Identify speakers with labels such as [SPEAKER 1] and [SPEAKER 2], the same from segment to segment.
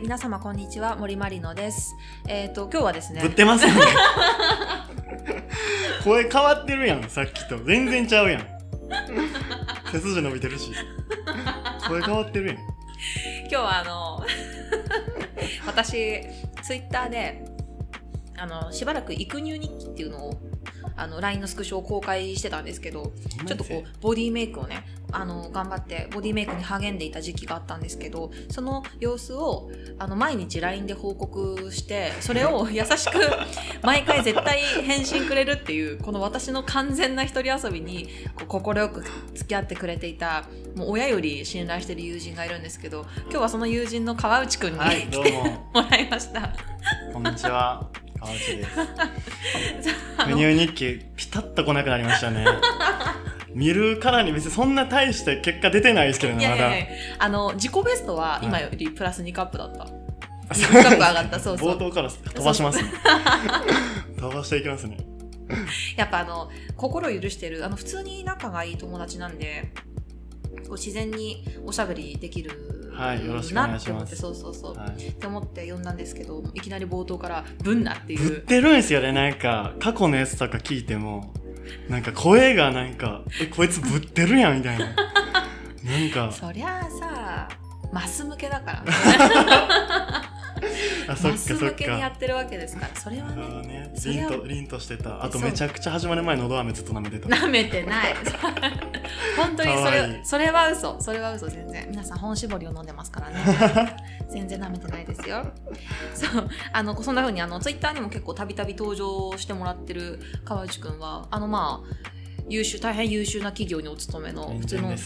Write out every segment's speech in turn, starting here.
[SPEAKER 1] はい、皆様こんにちは、森まりのです。えっ、と、今日はですね。
[SPEAKER 2] ぶっ、てますよね。声変わってるやんさっきと。全然ちゃうやん。背筋伸びてるし。声変わってるやん。
[SPEAKER 1] 今日はあの、私、ツイッターで、あの、しばらく育乳日記っていうのを、あの、LINE のスクショを公開してたんですけど、ちょっとこう、ボディメイクをね、あの、頑張って、ボディメイクに励んでいた時期があったんですけど、その様子を、あの、毎日 LINE で報告して、それを 優しく、毎回絶対返信くれるっていう、この私の完全な一人遊びに、快く付き合ってくれていた、もう親より信頼してる友人がいるんですけど、今日はその友人の川内くんに、
[SPEAKER 2] はいどうも。
[SPEAKER 1] もらいました。
[SPEAKER 2] こんにちは。川内です。日記ピタッと来なくなりましたね見るからに別にそんな大して結果出てないですけど
[SPEAKER 1] い
[SPEAKER 2] ねまだ。
[SPEAKER 1] あの、自己ベストは
[SPEAKER 2] はい。
[SPEAKER 1] 今よりプラス2カップだった。
[SPEAKER 2] あ
[SPEAKER 1] 2カップ上がった、そう。そう。
[SPEAKER 2] 冒頭から飛ばしますね。飛ばしていきますね。
[SPEAKER 1] やっぱあの、心許してる、あの、普通に仲がいい友達なんで、こう自然におしゃべりできる
[SPEAKER 2] はいよろしくお願いします。
[SPEAKER 1] なって思って、そうそうそう。
[SPEAKER 2] はい。
[SPEAKER 1] って思って呼んだんですけど、いきなり冒頭から、ぶんなってい
[SPEAKER 2] ぶっ
[SPEAKER 1] う。
[SPEAKER 2] てるんですよねなんか。過去のやつとか聞いてもなんか声がなんかえこいつぶってるやんみたいななんか
[SPEAKER 1] そりゃあさ、マス向けだからね。
[SPEAKER 2] あそっかそっ
[SPEAKER 1] 向けにや
[SPEAKER 2] か
[SPEAKER 1] ってるわけですから、それはね、
[SPEAKER 2] ね凛と凛としてたあとめちゃくちゃ始まる前のど飴ずっと舐めてた
[SPEAKER 1] 舐めてない。本当にそれ、それは嘘。それは嘘、全然。皆さん本搾りを飲んでますからね。全然舐めてないですよ。そう。あの、そんな風に、あの、ツイッターにも結構たびたび登場してもらってる川内くんは、あの、まあ、優秀、大変優秀な企業にお勤めの、普通の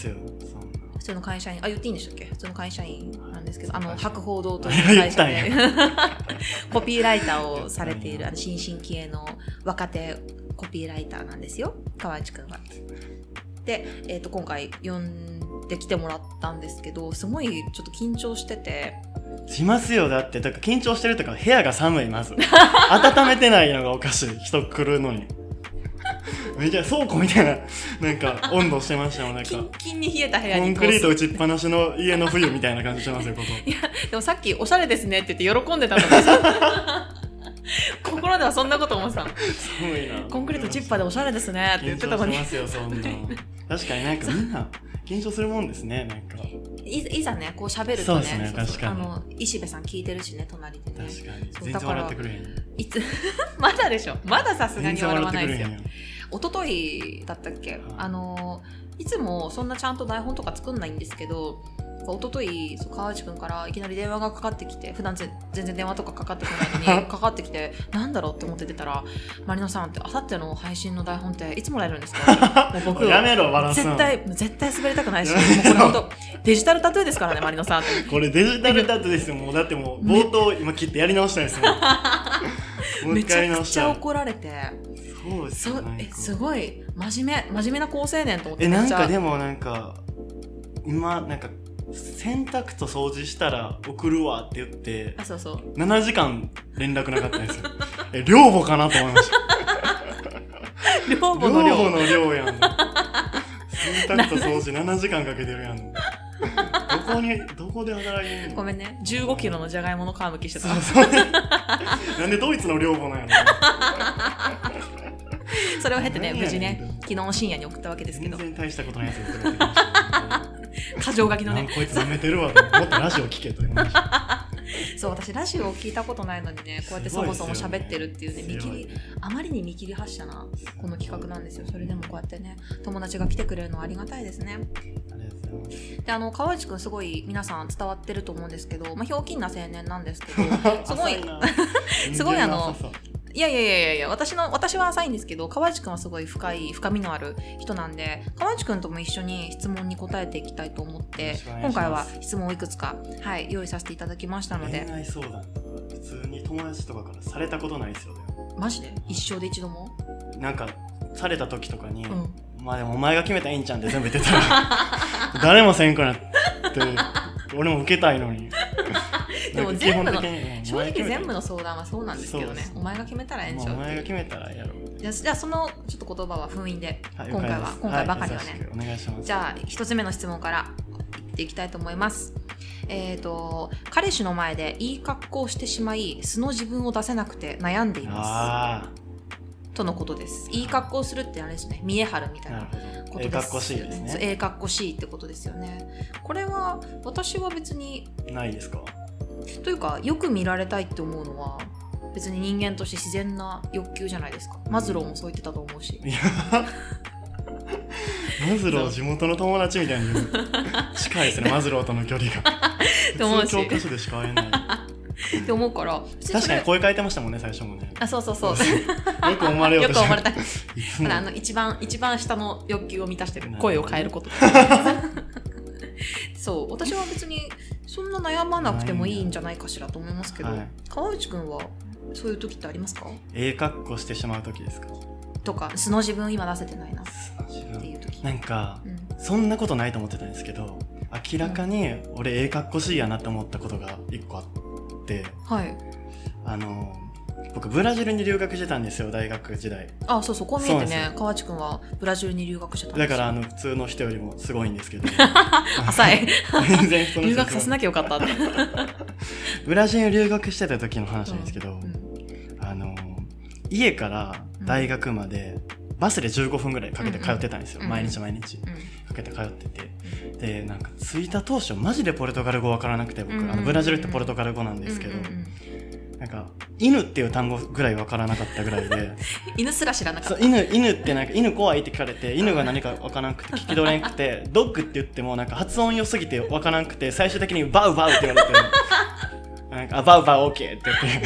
[SPEAKER 1] 普通の会社員、あ、言っていいんでしたっけ？普通の会社員なんですけど、あの、博報堂と
[SPEAKER 2] 言
[SPEAKER 1] いう会社で、コピーライターをされている、あの、新進気鋭の若手コピーライターなんですよ、川内くんは。で、えっ、と、今回呼んできてもらったんですけど、すごいちょっと緊張してて、
[SPEAKER 2] しますよ。だってだから緊張してるとか部屋が寒いまず。温めてないのがおかしい。人来るのにめちゃ倉庫みたいななんか温度してましたもんなんか。
[SPEAKER 1] キンキンに冷えた部屋
[SPEAKER 2] コ
[SPEAKER 1] に
[SPEAKER 2] ンクリート
[SPEAKER 1] こ
[SPEAKER 2] 打ちっぱなしの家の冬みたいな感じしてますよここ。
[SPEAKER 1] う いや、でもさっきおしゃれですねって言って喜んでたのに、心ではそんなこと思ってたコンクリートチッパでおしゃれですねって言ってたのに。
[SPEAKER 2] ま、すよそんな確かになんかみんな緊張するもんですねなんか。
[SPEAKER 1] いいざね、こう喋るとね、あの、石部さん聞いてるしね、隣でね。
[SPEAKER 2] 確かに。全然笑ってくれへんよ。
[SPEAKER 1] いつ、まだでしょ。まださすがに笑わないです。よ一昨日だったっけ、あのいつもそんなちゃんと台本とか作んないんですけど一昨日そう川内くんからいきなり電話がかかってきて普段ぜ全然電話とかかかってこないのに かかってきてなんだろうって思って出たら「マリノさんってあさっての配信の台本っていつもらえるんですか? 」もう僕
[SPEAKER 2] やめろバランス
[SPEAKER 1] 絶対絶対滑りたくないし もうこれ本当デジタルタトゥーですからねマリノさん。って
[SPEAKER 2] これデジタルタトゥーですよ。もうだってもう冒頭今切ってやり直したいですもん。もう
[SPEAKER 1] めちゃくちゃ怒られて。
[SPEAKER 2] そうです
[SPEAKER 1] えすごい。真面目真面目な好青年と思って
[SPEAKER 2] えなんかでもなんか今なんか洗濯と掃除したら送るわって言って
[SPEAKER 1] あそうそう。
[SPEAKER 2] 7時間連絡なかったんですよ。え寮母かなと思いました。
[SPEAKER 1] 寮母
[SPEAKER 2] 寮
[SPEAKER 1] の寮。
[SPEAKER 2] 母の寮やん。洗濯と掃除7時間かけてるやんどこにどこで働いてんの？
[SPEAKER 1] ごめんね。15キロのじゃがいもの皮むきしてた。
[SPEAKER 2] そうそう。なんでドイツの寮母なんやろ
[SPEAKER 1] それを経てね無事ね昨日の深夜に送ったわけですけど。
[SPEAKER 2] 全然大したことないやつが送られてきました
[SPEAKER 1] 箇条書きのね。
[SPEAKER 2] こいつ舐めてるわともっとラジオ聞けと思いました
[SPEAKER 1] そう私ラジオを聞いたことないのにねこうやってそもそも喋ってるっていうね見切りあまりに見切り発車なこの企画なんですよ。それでもこうやってね友達が来てくれるのはありがたいですねであの川内くんすごい皆さん伝わってると思うんですけど、まあ、ひょうきんな青年なんですけど すごいすごいあのいやいやいやいや私の私は浅いんですけど川内くんはすごい深い深みのある人なんで川内くんとも一緒に質問に答えていきたいと思って今回は質問をいくつか、はい、用意させていただきましたので。
[SPEAKER 2] 恋愛相談普通に友達とかからされたことないですよでも
[SPEAKER 1] マジで？一生で一度も？
[SPEAKER 2] なんかされた時とかに、
[SPEAKER 1] うん。
[SPEAKER 2] まあでもお前が決めたらいいんちゃうんって全部言ってたら 誰もせんくなって俺も受けたいのに。
[SPEAKER 1] でも全部の正直全部
[SPEAKER 2] の
[SPEAKER 1] の相談はそうなんですけどね。お前が決めたらええんちゃう
[SPEAKER 2] お前が決めたらやろう
[SPEAKER 1] じゃあじゃあそのちょっと言葉は封印で、
[SPEAKER 2] はい
[SPEAKER 1] 今回は今回ばかりはね、
[SPEAKER 2] い優しくお願いします。
[SPEAKER 1] じゃあ一つ目の質問からいっていきたいと思います。えっ、と彼氏の前でいい格好をしてしまい素の自分を出せなくて悩んでいま
[SPEAKER 2] あ
[SPEAKER 1] すとのことです。いい格好をするってあれですね。見え張るみたいなことです。
[SPEAKER 2] かっこしいです
[SPEAKER 1] そう
[SPEAKER 2] ね。
[SPEAKER 1] ええかっこしいってことですよね。これは私は別に
[SPEAKER 2] ないですか？
[SPEAKER 1] というかよく見られたいって思うのは別に人間として自然な欲求じゃないですか。マズローもそう言ってたと思うし。
[SPEAKER 2] いやマズロー地元の友達みたいに近いですねマズローとの距離が。教科書でしか会えない
[SPEAKER 1] って思うから。
[SPEAKER 2] 確かに声変えてましたもんね最初もね。
[SPEAKER 1] あそうそうそう。
[SPEAKER 2] よく思われよう
[SPEAKER 1] よ
[SPEAKER 2] として
[SPEAKER 1] く思われた。い
[SPEAKER 2] いつも。
[SPEAKER 1] ただあの一番一番下の欲求を満たしてる。声を変えること。そう。私は別にそんな悩まなくてもいいんじゃないかしらと思いますけど、
[SPEAKER 2] はい。
[SPEAKER 1] 川内くんはそういう時ってありますか？
[SPEAKER 2] ええ格好してしまう時ですか？
[SPEAKER 1] とか素の自分今出せてないなっ
[SPEAKER 2] 自
[SPEAKER 1] て
[SPEAKER 2] 分
[SPEAKER 1] いう時。
[SPEAKER 2] なんか
[SPEAKER 1] うん。
[SPEAKER 2] そんなことないと思ってたんですけど明らかに俺ええ格好しいやなって思ったことが一個あって
[SPEAKER 1] はい。
[SPEAKER 2] あの僕ブラジルに留学してたんですよ大学時代。
[SPEAKER 1] あそうそうこう見えてね川内くんはブラジルに留学してた
[SPEAKER 2] だからあの普通の人よりもすごいんですけど。
[SPEAKER 1] 浅い。
[SPEAKER 2] 全然
[SPEAKER 1] 留学させなきゃよかった。っ て
[SPEAKER 2] ブラジルに留学してた時の話なんですけど、
[SPEAKER 1] うん。
[SPEAKER 2] あの家から大学までバスで15分ぐらいかけて通ってたんですよ、
[SPEAKER 1] うんうん。
[SPEAKER 2] 毎日毎日。
[SPEAKER 1] うん。
[SPEAKER 2] かけて通ってて。でなんか着いた当初マジでポルトガル語わからなくて僕、あのブラジルってポルトガル語なんですけど、なんか犬っていう単語ぐらいわからなかったぐらいで。
[SPEAKER 1] 犬すら知らなかった。
[SPEAKER 2] 犬犬ってなんか犬怖いって聞かれて犬が何かわからなくて聞き取れなくてドッグって言ってもなんか発音良すぎてわからなくて最終的にバウバウって言われて なんかあバウバウオッケーって言っ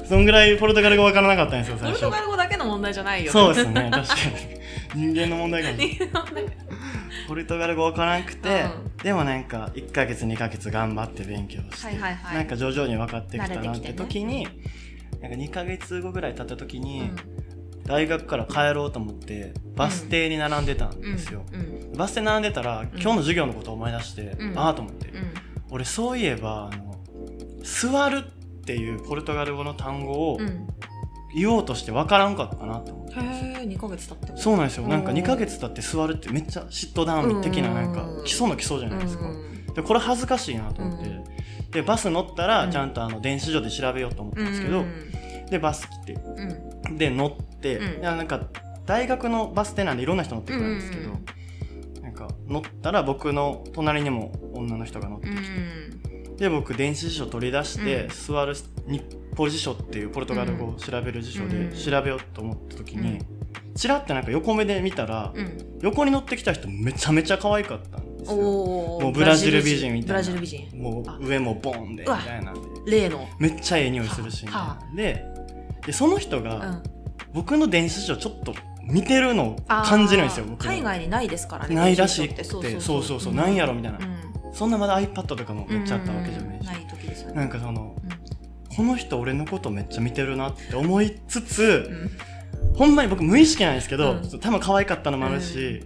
[SPEAKER 2] て。そんぐらいポルトガル語わからなかったんですよ
[SPEAKER 1] ポ
[SPEAKER 2] 最初。
[SPEAKER 1] ルトガル語だけの問題じゃないよ。
[SPEAKER 2] そうですね確かに。人間の問題かも。しれないポルトガル語わからなくて、
[SPEAKER 1] うん。
[SPEAKER 2] でもなんか1ヶ月2ヶ月頑張って勉強して、
[SPEAKER 1] はいはいはい。
[SPEAKER 2] なんか徐々に分かってきたなって時に、なんか2ヶ月後ぐらい経った時に、
[SPEAKER 1] うん。
[SPEAKER 2] 大学から帰ろうと思ってバス停に並んでたんですよ、
[SPEAKER 1] うん。
[SPEAKER 2] バス停並んでたら、今日の授業のことを思い出して、
[SPEAKER 1] うん。
[SPEAKER 2] ああと思って、
[SPEAKER 1] うん。
[SPEAKER 2] 俺そういえばあの座るっていうポルトガル語の単語を
[SPEAKER 1] うん。
[SPEAKER 2] 言おうとして分からんかったなと思って、
[SPEAKER 1] へえ2ヶ月経っても
[SPEAKER 2] そうなんですよ。なんか
[SPEAKER 1] おー。
[SPEAKER 2] 2ヶ月経って座るってめっちゃシットダウン的ななんか
[SPEAKER 1] うん。
[SPEAKER 2] 基礎の基礎じゃないですか、
[SPEAKER 1] うん
[SPEAKER 2] でこれ恥ずかしいなと思って、
[SPEAKER 1] うん。
[SPEAKER 2] でバス乗った
[SPEAKER 1] うん。
[SPEAKER 2] らちゃんとあの電子書で調べようと思ったんですけど、
[SPEAKER 1] うん
[SPEAKER 2] でバス来て。
[SPEAKER 1] うん。
[SPEAKER 2] で乗って、
[SPEAKER 1] うん。
[SPEAKER 2] いやなんか大学のバス停なんでいろんな人乗ってくるんですけど、
[SPEAKER 1] うん
[SPEAKER 2] なんか乗ったら僕の隣にも女の人が乗って
[SPEAKER 1] う
[SPEAKER 2] きて、
[SPEAKER 1] ん
[SPEAKER 2] で僕電子辞書取り出して、
[SPEAKER 1] うん。
[SPEAKER 2] 座る日ポ辞書っていうポルトガル語を調べる辞書で
[SPEAKER 1] うん。
[SPEAKER 2] 調べようと思った時に、チラってなんか横目で見たら、
[SPEAKER 1] うん。
[SPEAKER 2] 横に乗ってきた人めちゃめちゃ可愛かったんですよ。もうブラジル美人みたいな。
[SPEAKER 1] ブラジル美人。
[SPEAKER 2] も
[SPEAKER 1] あ
[SPEAKER 2] う上もボンでみたいな
[SPEAKER 1] 例の。
[SPEAKER 2] めっちゃええ匂いするしででその人が
[SPEAKER 1] うん。
[SPEAKER 2] 僕の電子辞書ちょっと見てるのを感じるんですよ
[SPEAKER 1] 海外にないですからね
[SPEAKER 2] ないらしくて。そうそうそう。なんやろみたいな。
[SPEAKER 1] うん
[SPEAKER 2] そんなまだ iPad とかもめっちゃあったわけじゃないし。
[SPEAKER 1] うんない時ですよね。
[SPEAKER 2] なんかその
[SPEAKER 1] うん。
[SPEAKER 2] この人俺のことめっちゃ見てるなって思いつつ
[SPEAKER 1] うん。
[SPEAKER 2] ほんまに僕無意識なんですけど、
[SPEAKER 1] うん。
[SPEAKER 2] 多分可愛かったのもあるし、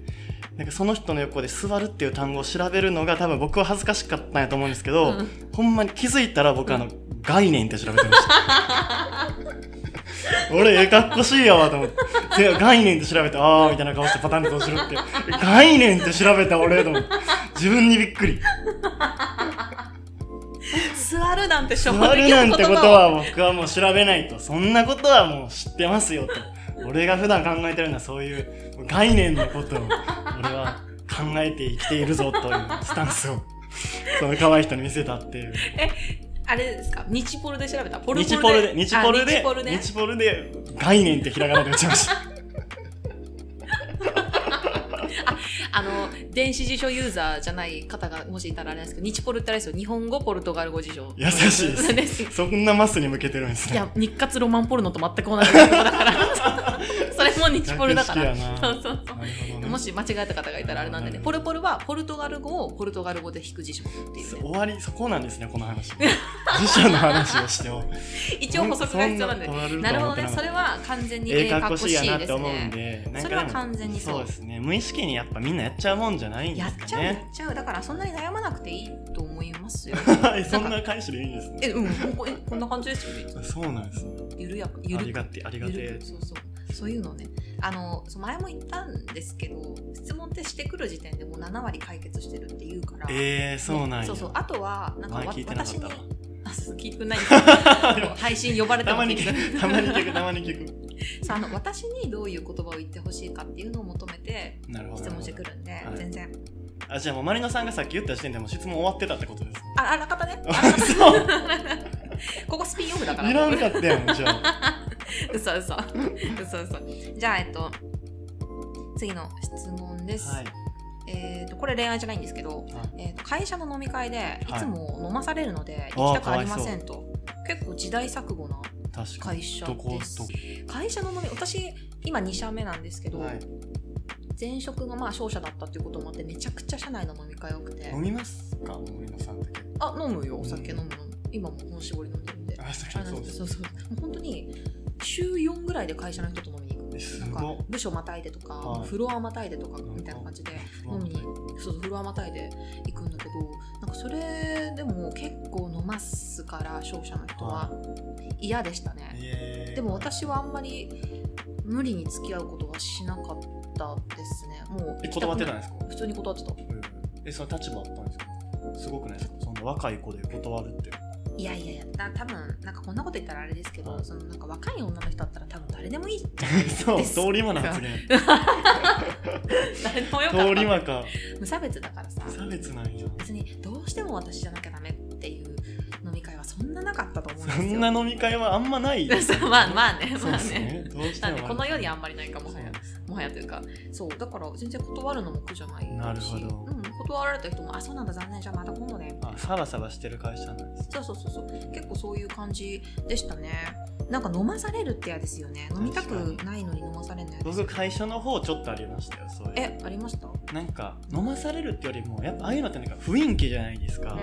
[SPEAKER 2] なんかその人の横で座るっていう単語を調べるのが多分僕は恥ずかしかったんやと思うんですけど、
[SPEAKER 1] うん。
[SPEAKER 2] ほんまに気づいたら僕あの、概念って調べてました。俺、ええかっこしいよと思って。で概念って調べて、あーみたいな顔してパタンと後ろって。概念って調べた俺と思って。自分にびっくり。
[SPEAKER 1] 座るなんて衝
[SPEAKER 2] 座る
[SPEAKER 1] 撃
[SPEAKER 2] なんてことは僕はもう調べないと。そんなことはもう知ってますよと。俺が普段考えてるのはそういう概念のことを俺は考えて生きているぞというスタンスをその可愛い人に見せたっていう。
[SPEAKER 1] あれですか？日ポルで調べた？ポル
[SPEAKER 2] 日ポルで、日ポル
[SPEAKER 1] あ
[SPEAKER 2] で、
[SPEAKER 1] 日ポルね
[SPEAKER 2] 日ポルで。概念ってひらがなで打ちました。
[SPEAKER 1] あの電子辞書ユーザーじゃない方がもしいたらあれですけど日ポルってあれですよ。日本語ポルトガル語辞書。
[SPEAKER 2] 優しいです。そんなマスに向けてるんですね。
[SPEAKER 1] いや日活ロマンポルノと全く同じだから それも日ポルだから。そうそうそう。
[SPEAKER 2] ね。
[SPEAKER 1] もし間違えた方がいたらあれなんでね、
[SPEAKER 2] うん。
[SPEAKER 1] ポルポルはポルトガル語をポルトガル語で引く辞書っていう、ね、
[SPEAKER 2] 終わり、そこなんですね、この話。辞書の話をしても。
[SPEAKER 1] 一応補足が必要なんで。
[SPEAKER 2] な
[SPEAKER 1] なるほどね。
[SPEAKER 2] と
[SPEAKER 1] それは完全に
[SPEAKER 2] ええかっ
[SPEAKER 1] こ
[SPEAKER 2] こしいやなって思うん
[SPEAKER 1] ね
[SPEAKER 2] で、
[SPEAKER 1] それは完全にそう。
[SPEAKER 2] ですね。無意識にやっぱみんなやっちゃうもんじゃないんで
[SPEAKER 1] やっちゃうやっ。ちゃう。だからそんなに悩まなくていいと思いますよ。
[SPEAKER 2] えそんな返しでいいんですね。
[SPEAKER 1] えうんこえこんな感じですよね。
[SPEAKER 2] そうなんですね。
[SPEAKER 1] 緩やかゆるく。
[SPEAKER 2] ありがて、ありがて
[SPEAKER 1] そうそうそういうのね。あのそう前も言ったんですけど質問って思してくる時点でもう7割解決してるって言うから。
[SPEAKER 2] えー、そうなんや。
[SPEAKER 1] そうそう。あとはなんかわ
[SPEAKER 2] 前聞いてなかっ
[SPEAKER 1] 私に あそう聞いてない。配信呼ばれて
[SPEAKER 2] たまに
[SPEAKER 1] も聞く。
[SPEAKER 2] たまに聞くたまに聞く。
[SPEAKER 1] そうあの私にどういう言葉を言ってほしいかっていうのを求めて質問してくるんで、
[SPEAKER 2] はい。
[SPEAKER 1] 全然。
[SPEAKER 2] あじゃあもうマリノさんがさっき言った時点でもう質問終わってたってことです
[SPEAKER 1] ああらかたねここスピンオフだから。
[SPEAKER 2] いらんかったやんじゃあ
[SPEAKER 1] 嘘嘘。嘘嘘。じゃあえっと次の質問です、
[SPEAKER 2] はい。
[SPEAKER 1] えっとこれ恋愛じゃないんですけど、えー、と会社の飲み会でいつも飲まされるので行きたくありませんと、結構時代錯誤な会社です。
[SPEAKER 2] ど
[SPEAKER 1] 会社の飲み私今2社目なんですけど、
[SPEAKER 2] はい。
[SPEAKER 1] 前職がまあ商社だったっていうこともあってめちゃくちゃ社内の飲み会多くて。
[SPEAKER 2] 飲みますか？森野さんだけ
[SPEAKER 1] あ飲むよお酒飲む飲む。今も本搾り飲んでるんで。
[SPEAKER 2] あそう
[SPEAKER 1] そうそうもう。本当に週4ぐらいで会社の人と飲みに行く。
[SPEAKER 2] す
[SPEAKER 1] なんか部署またいでとか、
[SPEAKER 2] はい。
[SPEAKER 1] フロアまたいでとかみたいな感じで飲みにそうフロアまたいで行くんだけどなんかそれでも結構飲ますから商社の人は。嫌でしたね、
[SPEAKER 2] えー
[SPEAKER 1] でも私はあんまり無理に付き合うことはしなかったですね。もう
[SPEAKER 2] 断ってたんですか？
[SPEAKER 1] 普通に断ってた。
[SPEAKER 2] うん。えその立場あったんですか？すごくないですか？そんな若い子で断るって
[SPEAKER 1] いやいやいや。だ多分なんかこんなこと言ったらあれですけど、
[SPEAKER 2] はい
[SPEAKER 1] そのなんか若い女の人だったら多分誰でもいいじゃないです
[SPEAKER 2] そう
[SPEAKER 1] です。
[SPEAKER 2] 通り魔な発言
[SPEAKER 1] 誰でもよかった
[SPEAKER 2] 通り魔か。
[SPEAKER 1] 無差別だからさ。
[SPEAKER 2] 差別なんや。
[SPEAKER 1] 別にどうしても私じゃなきゃダメっていう飲み会はそんななかったと思うんですよ。
[SPEAKER 2] そんな飲み会はあんまない。
[SPEAKER 1] そうまあまあね
[SPEAKER 2] そう
[SPEAKER 1] まあね。
[SPEAKER 2] ですね。どうしても。
[SPEAKER 1] なんでこの世にあんまりないかもはや
[SPEAKER 2] です
[SPEAKER 1] もはやというかそう。だから全然断るのも苦じゃないし。
[SPEAKER 2] なるほど。
[SPEAKER 1] うん、断られた人もあそうなんだ残念じゃあまた今度ね。
[SPEAKER 2] あサバサバしてる会社なんです
[SPEAKER 1] そうそうそうそう。結構そういう感じでしたね。なんか飲まされるって嫌ですよね。飲みたくないのに飲まされるの
[SPEAKER 2] 僕会社の方ちょっとありましたよそういう。
[SPEAKER 1] えありました？
[SPEAKER 2] なんか飲まされるってよりもやっぱああいうのってなんか雰囲気じゃないですか、
[SPEAKER 1] うん。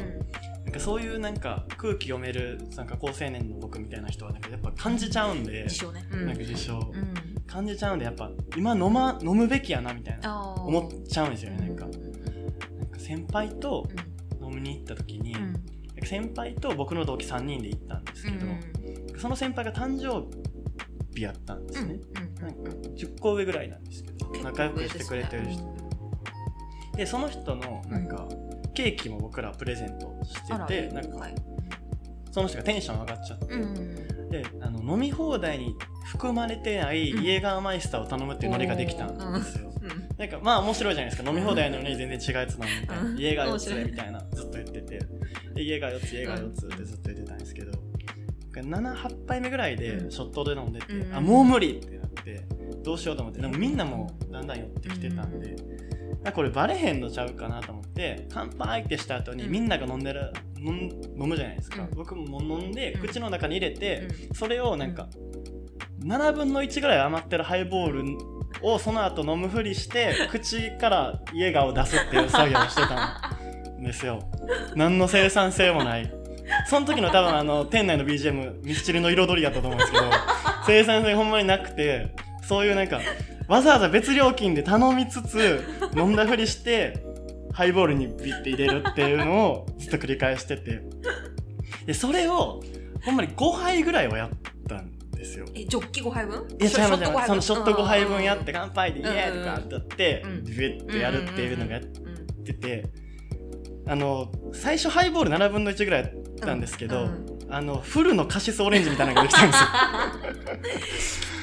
[SPEAKER 2] なんかそういうなんか空気読めるなんか高青年の僕みたいな人はなんかやっぱ感じちゃうんで。
[SPEAKER 1] 自称ね。うん。
[SPEAKER 2] なんか自称、
[SPEAKER 1] うん
[SPEAKER 2] 感じちゃうんでやっぱ今飲,、ま、飲むべきやなみたいな思っちゃうんですよねなんか。
[SPEAKER 1] うん。うん
[SPEAKER 2] なんか先輩と飲みに行った時に、
[SPEAKER 1] うん。
[SPEAKER 2] 先輩と僕の同期3人で行ったんですけど、その先輩が誕生日やったんですね、
[SPEAKER 1] うん
[SPEAKER 2] なんか10個上ぐらいなんですけど仲良くしてくれてる人。でその人のなんか、ケーキも僕らプレゼントしててなんか
[SPEAKER 1] はい。
[SPEAKER 2] その人がテンション上がっちゃって、
[SPEAKER 1] うんうん
[SPEAKER 2] であの飲み放題に含まれてない
[SPEAKER 1] うん。
[SPEAKER 2] イエーガーマイスターを頼むっていうノリができたんですよ、
[SPEAKER 1] うん。
[SPEAKER 2] なんかまあ面白いじゃないですか。飲み放題なのに全然違うやつなのみたいな、
[SPEAKER 1] うん。
[SPEAKER 2] イエーガー4つ
[SPEAKER 1] 面白い
[SPEAKER 2] みたいなずっと言ってて。でイエーガー4つイエーガー4つってずっと言ってたんですけど、78杯目ぐらいでショットで飲んでて、
[SPEAKER 1] うん。
[SPEAKER 2] あもう無理ってなってどうしようと思って。でもみんなもうだんだん寄ってきてたんで、あこれバレへんのちゃうかなと思って乾杯ってした後に
[SPEAKER 1] うん。
[SPEAKER 2] みんなが飲んでる飲ん飲むじゃないですか、
[SPEAKER 1] うん。
[SPEAKER 2] 僕も飲んで
[SPEAKER 1] うん。
[SPEAKER 2] 口の中に入れて、
[SPEAKER 1] う
[SPEAKER 2] それをなんか、7分の1ぐらい余ってるハイボールをその後飲むふりして 口からイエガーを出すっていう作業をしてたんですよ。何の生産性もない。その時の多分あの店内の BGM ミスチルの彩りだったと思うんですけど 生産性ほんまになくてそういうなんかわざわざ別料金で頼みつつ飲んだふりしてハイボールにビッて入れるっていうのをずっと繰り返してて。でそれをほんまに5杯ぐらいはやったんですよ。
[SPEAKER 1] えジョッキ5杯分？
[SPEAKER 2] いや違います
[SPEAKER 1] ショット5杯分？
[SPEAKER 2] そのショット5杯分やって
[SPEAKER 1] うん
[SPEAKER 2] 乾杯でイエーイとかってやって
[SPEAKER 1] うん。
[SPEAKER 2] ビュッてやるっていうのがやっ
[SPEAKER 1] うん
[SPEAKER 2] ててあの最初ハイボール7分の1ぐらいやったんですけど、
[SPEAKER 1] うん。
[SPEAKER 2] あのフルのカシスオレンジみたいなのができたんですよ。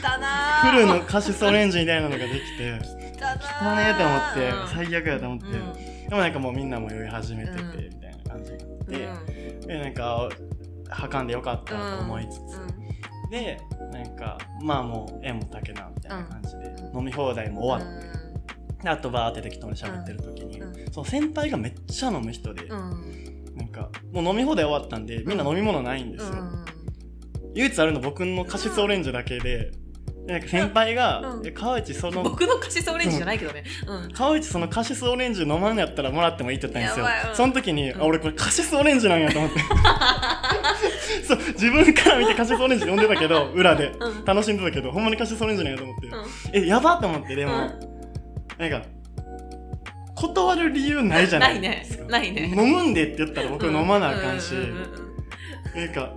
[SPEAKER 2] フルのカシスオレンジみたいなのができて。
[SPEAKER 1] だ
[SPEAKER 2] 汚ねえと思って最悪やと思って、
[SPEAKER 1] うん。
[SPEAKER 2] でもなんかもうみんなも酔い始めてて
[SPEAKER 1] うん。
[SPEAKER 2] みたいな感じになって、
[SPEAKER 1] うん。
[SPEAKER 2] でなんかはかんでよかったと思いつつ、でなんかまあもう縁も竹なみたいな感じで、
[SPEAKER 1] うん。
[SPEAKER 2] 飲み放題も終わって、
[SPEAKER 1] うん。
[SPEAKER 2] であとバーって適当に喋ってる時に、
[SPEAKER 1] うん。
[SPEAKER 2] その先輩がめっちゃ飲む人で、
[SPEAKER 1] うん。
[SPEAKER 2] なんかもう飲み放題終わったんでみんな飲み物ないんですよ、唯一あるの僕のカシスオレンジだけで、でなんか先輩が「
[SPEAKER 1] うん。
[SPEAKER 2] え川内その
[SPEAKER 1] 僕のカシスオレンジじゃないけどね。うん。
[SPEAKER 2] 川内そのカシスオレンジ飲まんやったらもらってもいいって言ったんですよ。
[SPEAKER 1] うん。
[SPEAKER 2] その時に、
[SPEAKER 1] うん。
[SPEAKER 2] あ俺これカシスオレンジなんやと思って。そう自分から見てカシスオレンジ飲んでたけど裏で。
[SPEAKER 1] うん。
[SPEAKER 2] 楽しんでたけどほんまにカシスオレンジなんやと思って、
[SPEAKER 1] うん。
[SPEAKER 2] えやばと思ってでも、なんか断る理由ないじゃないですか。
[SPEAKER 1] ないね。ないね。
[SPEAKER 2] 飲むんでって言ったら僕飲まなあかんし、
[SPEAKER 1] うんうんうん。
[SPEAKER 2] なんか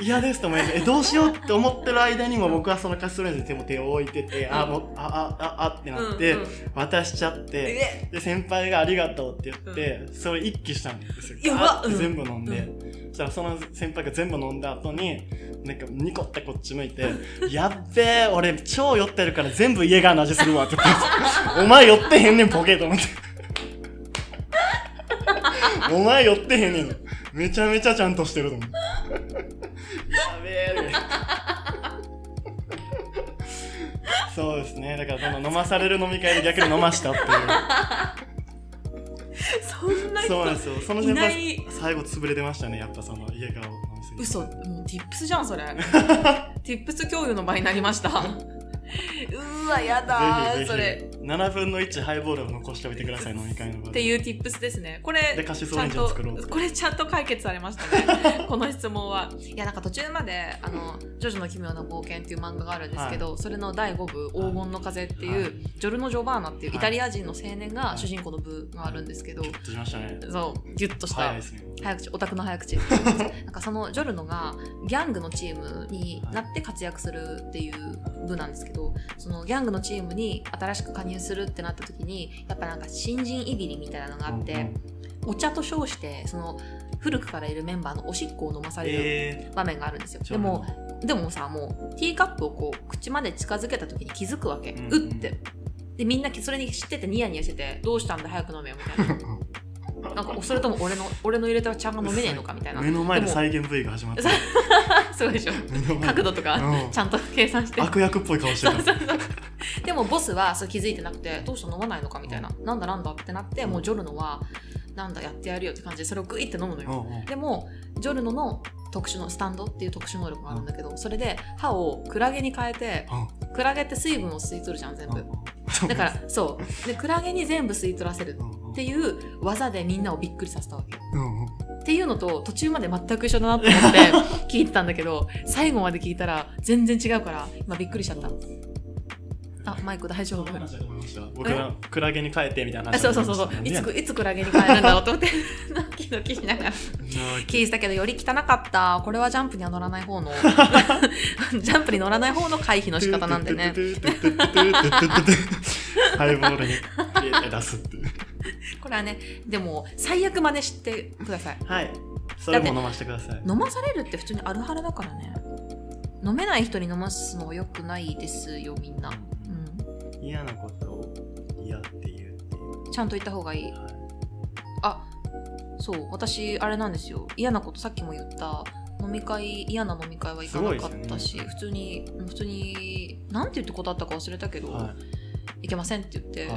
[SPEAKER 2] 嫌ですと思いますえどうしようって思ってる間にも僕はそのカストレンジに手も手を置いてて、あもうああああってなって、
[SPEAKER 1] うんうん
[SPEAKER 2] 渡しちゃって
[SPEAKER 1] え
[SPEAKER 2] で先輩が「ありがとう」って言って、それ一気したんですよ。全部飲んで、そしたらその先輩が全部飲んだ後になんかニコってこっち向いて「やっべえ俺超酔ってるから全部家がの味するわ」って言って「お前酔ってへんねんボケ」と思って「お前酔ってへんねんめちゃめちゃちゃんとしてると思ってやべえ。そうですね。だからその飲まされる飲み会で逆に飲ましたっていう。
[SPEAKER 1] そんな
[SPEAKER 2] そうなん
[SPEAKER 1] 人
[SPEAKER 2] ですよ。その先
[SPEAKER 1] いな
[SPEAKER 2] 輩
[SPEAKER 1] い。
[SPEAKER 2] 最後潰れてましたね。やっぱその家が飲みすぎて
[SPEAKER 1] 嘘もう tips じゃんそれ。tips 共有の場になりましたうわやだー
[SPEAKER 2] ぜひ
[SPEAKER 1] それ。
[SPEAKER 2] ぜひ7分の1ハイボールを残しておいてください飲み会の場で
[SPEAKER 1] っていう tips ですね。これ
[SPEAKER 2] でカシス
[SPEAKER 1] ちゃん
[SPEAKER 2] オレンジを
[SPEAKER 1] と
[SPEAKER 2] 作ろう
[SPEAKER 1] これちゃんと解決されましたね。この質問は。いやなんか途中まで「あのジョジョの奇妙な冒険」っていう漫画があるんですけど、それの第5部「黄金の風」っていう、
[SPEAKER 2] はい。
[SPEAKER 1] ジョルノ・ジョバーナっていう
[SPEAKER 2] はい。
[SPEAKER 1] イタリア人の青年
[SPEAKER 2] はい
[SPEAKER 1] が主人公の部があるんですけど、
[SPEAKER 2] ちょっとしましたね
[SPEAKER 1] そうギュッとした
[SPEAKER 2] 早いですね。
[SPEAKER 1] 早口オタクの早口。なんかそのジョルノがギャングのチームになって活躍するっていう部なんですけどそのギャングのチームに新しく加入するってなった時にやっぱなんか新人いびりみたいなのがあって、お茶と称してその古くからいるメンバーのおしっこを飲まされる
[SPEAKER 2] え。
[SPEAKER 1] 場面があるんですよ、
[SPEAKER 2] ー、
[SPEAKER 1] でもでもさもうティーカップをこう口まで近づけた時に気づくわけ、
[SPEAKER 2] うん。
[SPEAKER 1] うって。でみんなそれに知っててニヤニヤしててどうしたんだ早く飲めよみたいな なんかそれとも俺の俺の入れた茶が飲めねえのかみたいな。
[SPEAKER 2] 目の前で
[SPEAKER 1] も
[SPEAKER 2] 再現部位が始まった。
[SPEAKER 1] でしょ。角度とか
[SPEAKER 2] うん。
[SPEAKER 1] ちゃんと計算して。
[SPEAKER 2] 悪役っぽい顔してる
[SPEAKER 1] そうそうそう。でもボスはそれ気づいてなくてどうした飲まないのかみたいな。なんだなんだってなってもうジョルノはなんだやってやるよって感じでそれをグイって飲むのよ。
[SPEAKER 2] うんうん。
[SPEAKER 1] でもジョルノの特殊のスタンドっていう特殊能力があるんだけどそれで歯をクラゲに変えてクラゲって水分を吸い取るじゃん全部。
[SPEAKER 2] うん。
[SPEAKER 1] だからそう。でクラゲに全部吸い取らせるっていう技でみんなをびっくりさせたわけっていうのと途中まで全く一緒だなと思って聞いてたんだけど最後まで聞いたら全然違うから今びっくりしちゃったあマイク大丈夫。
[SPEAKER 2] 僕がクラゲに変えてみたいな
[SPEAKER 1] あ
[SPEAKER 2] 話
[SPEAKER 1] そうそうそうそう。いついつクラゲに変えるんだろうと思って。ドキドキしながら聞いてたけどより汚かった。これはジャンプには乗らない方の。ジャンプに乗らない方の回避の仕方なんでね。
[SPEAKER 2] ハイボールに出すって
[SPEAKER 1] これはねでも最悪真似してください。
[SPEAKER 2] はい。それも飲ませてください。
[SPEAKER 1] 飲まされるって普通にあるはるだからね。飲めない人に飲ますのは良くないですよみんな、う
[SPEAKER 2] 嫌なことを嫌って言うっていう。
[SPEAKER 1] ん、ちゃんと言った方がいい。
[SPEAKER 2] はい。
[SPEAKER 1] あそう私あれなんですよ。嫌なことさっきも言った飲み会嫌な飲み会は行かなかったし、
[SPEAKER 2] すごい
[SPEAKER 1] 普通に普通になんて言って断ったか忘れたけど、
[SPEAKER 2] は
[SPEAKER 1] 行けませんって言って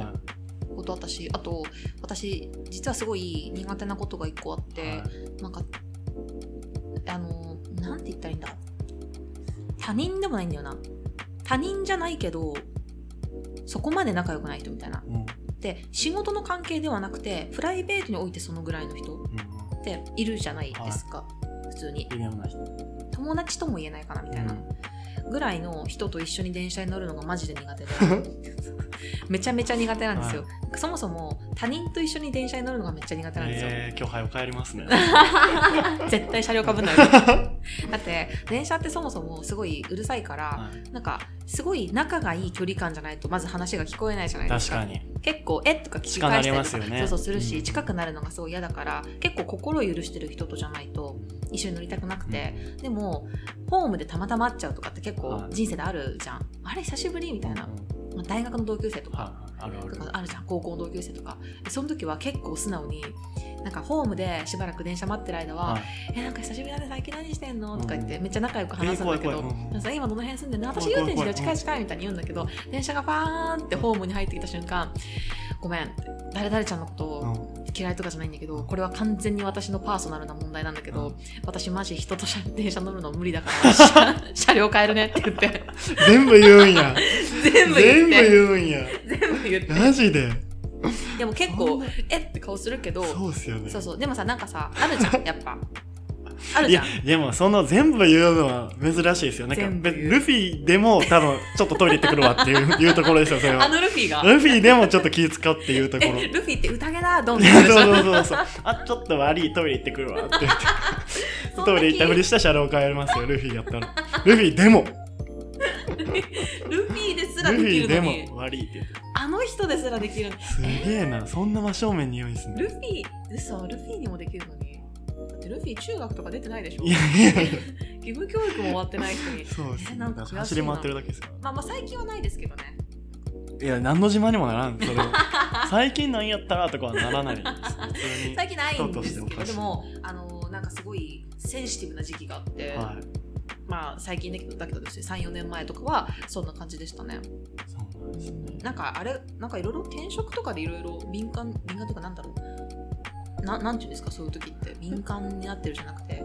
[SPEAKER 1] 断ったしあと私実はすごい苦手なことが一個あっ
[SPEAKER 2] い
[SPEAKER 1] て、
[SPEAKER 2] はい。
[SPEAKER 1] なんかあのなんて言ったらいいんだ。他人でもないんだよな。他人じゃないけどそこまで仲良くない人みたいな。
[SPEAKER 2] うん。
[SPEAKER 1] で仕事の関係ではなくてプライベートにおいてそのぐらいの人
[SPEAKER 2] うん。
[SPEAKER 1] っているじゃないですか、普通に。
[SPEAKER 2] 微妙な人。
[SPEAKER 1] 友達とも言えないかなみたいなぐらいの人と一緒に電車に乗るのがマジで苦手で めちゃめちゃ苦手なんですよ、そもそも他人と一緒に電車に乗るのがめっちゃ苦手なんですよ、
[SPEAKER 2] えー、今日早く帰りますね。
[SPEAKER 1] 絶対車両かぶんない。よだって電車ってそもそもすごいうるさいから、
[SPEAKER 2] はい。
[SPEAKER 1] なんかすごい仲がいい距離感じゃないとまず話が聞こえないじゃないですか。
[SPEAKER 2] 確かに。
[SPEAKER 1] 結構「えっ?」とか聞き返したりとか
[SPEAKER 2] ね
[SPEAKER 1] そうそうするし、
[SPEAKER 2] うん。
[SPEAKER 1] 近くなるのがすごい嫌だから結構心を許してる人とじゃないと一緒に乗りたくなくて、でもホームでたまたま会っちゃうとかって結構
[SPEAKER 2] はい。
[SPEAKER 1] 人生であるじゃん、あれ久しぶりみたいな、まあ大学の同級生とか、
[SPEAKER 2] はいあるある。
[SPEAKER 1] じゃん高校の同級生とか。その時は結構素直になんかホームでしばらく電車待ってる間は
[SPEAKER 2] はい「
[SPEAKER 1] えなんか久しぶりだね最近何してんの?」
[SPEAKER 2] うん
[SPEAKER 1] とか言ってめっちゃ仲良く話すんだけど
[SPEAKER 2] えー怖い怖い。うん。うん「
[SPEAKER 1] さ今どの辺住んでんの？私
[SPEAKER 2] 怖い怖い。
[SPEAKER 1] 言うてんじゃ
[SPEAKER 2] 怖い
[SPEAKER 1] 近い近い」みたいに言うんだけど電車がパーンってホームに入ってきた瞬間「ごめん」誰々ちゃんのことを嫌いとかじゃないんだけどこれは完全に私のパーソナルな問題なんだけど、
[SPEAKER 2] うん。
[SPEAKER 1] 私マジ人と車電車乗るの無理だから 車車両変えるねって言って。
[SPEAKER 2] 全部言うんや。
[SPEAKER 1] 全部言
[SPEAKER 2] 全部
[SPEAKER 1] って
[SPEAKER 2] 言うんや。
[SPEAKER 1] 全部言って。
[SPEAKER 2] マジで。
[SPEAKER 1] でも結構えって顔するけど
[SPEAKER 2] そうっすよね。
[SPEAKER 1] そうそう。でもさなんかさあるじゃんやっぱあるじゃん。
[SPEAKER 2] いやでもその全部言うのは珍しいですよ。なんかルフィでも多分ちょっとトイレ行ってくるわっていう いうところですよそれ
[SPEAKER 1] あ
[SPEAKER 2] は
[SPEAKER 1] のルフィが。
[SPEAKER 2] ルフィでもちょっと気使っていうところ。
[SPEAKER 1] えルフィって宴だドンっ
[SPEAKER 2] そうそうそうそう。あちょっと悪いトイレ行ってくるわって言って。トイレ行ったふりした車両変えますよルフィやったら。ルフィでも。
[SPEAKER 1] ルフィです
[SPEAKER 2] ル
[SPEAKER 1] らでき
[SPEAKER 2] フィで
[SPEAKER 1] るのに
[SPEAKER 2] も悪いって言って。
[SPEAKER 1] あの人ですらできる
[SPEAKER 2] すげえな。そんな真正面に言うんですね
[SPEAKER 1] ルフィ嘘ルフィにもできるのにルフィ中学とか出てないでしょ？
[SPEAKER 2] いやいや。いや
[SPEAKER 1] 義務教育も終わってない人に
[SPEAKER 2] そうですね。
[SPEAKER 1] えなんか
[SPEAKER 2] 走り回ってるだけですか
[SPEAKER 1] まあまあ最近はないですけどね。
[SPEAKER 2] らいや何の自慢にもならん。それは。最近なんやったらとかはならないです。普通に。
[SPEAKER 1] 最近ないんですけどでもあのなんかすごいセンシティブな時期があって、
[SPEAKER 2] はい。
[SPEAKER 1] まあ最近だけどだけどですね34年前とかはそんな感じでしたね。
[SPEAKER 2] そうなんですね。
[SPEAKER 1] なんかあれなんかいろいろ転職とかでいろいろ敏感敏感とかなんだろうななんていうんですかそういう時って。敏感になってるじゃなくて。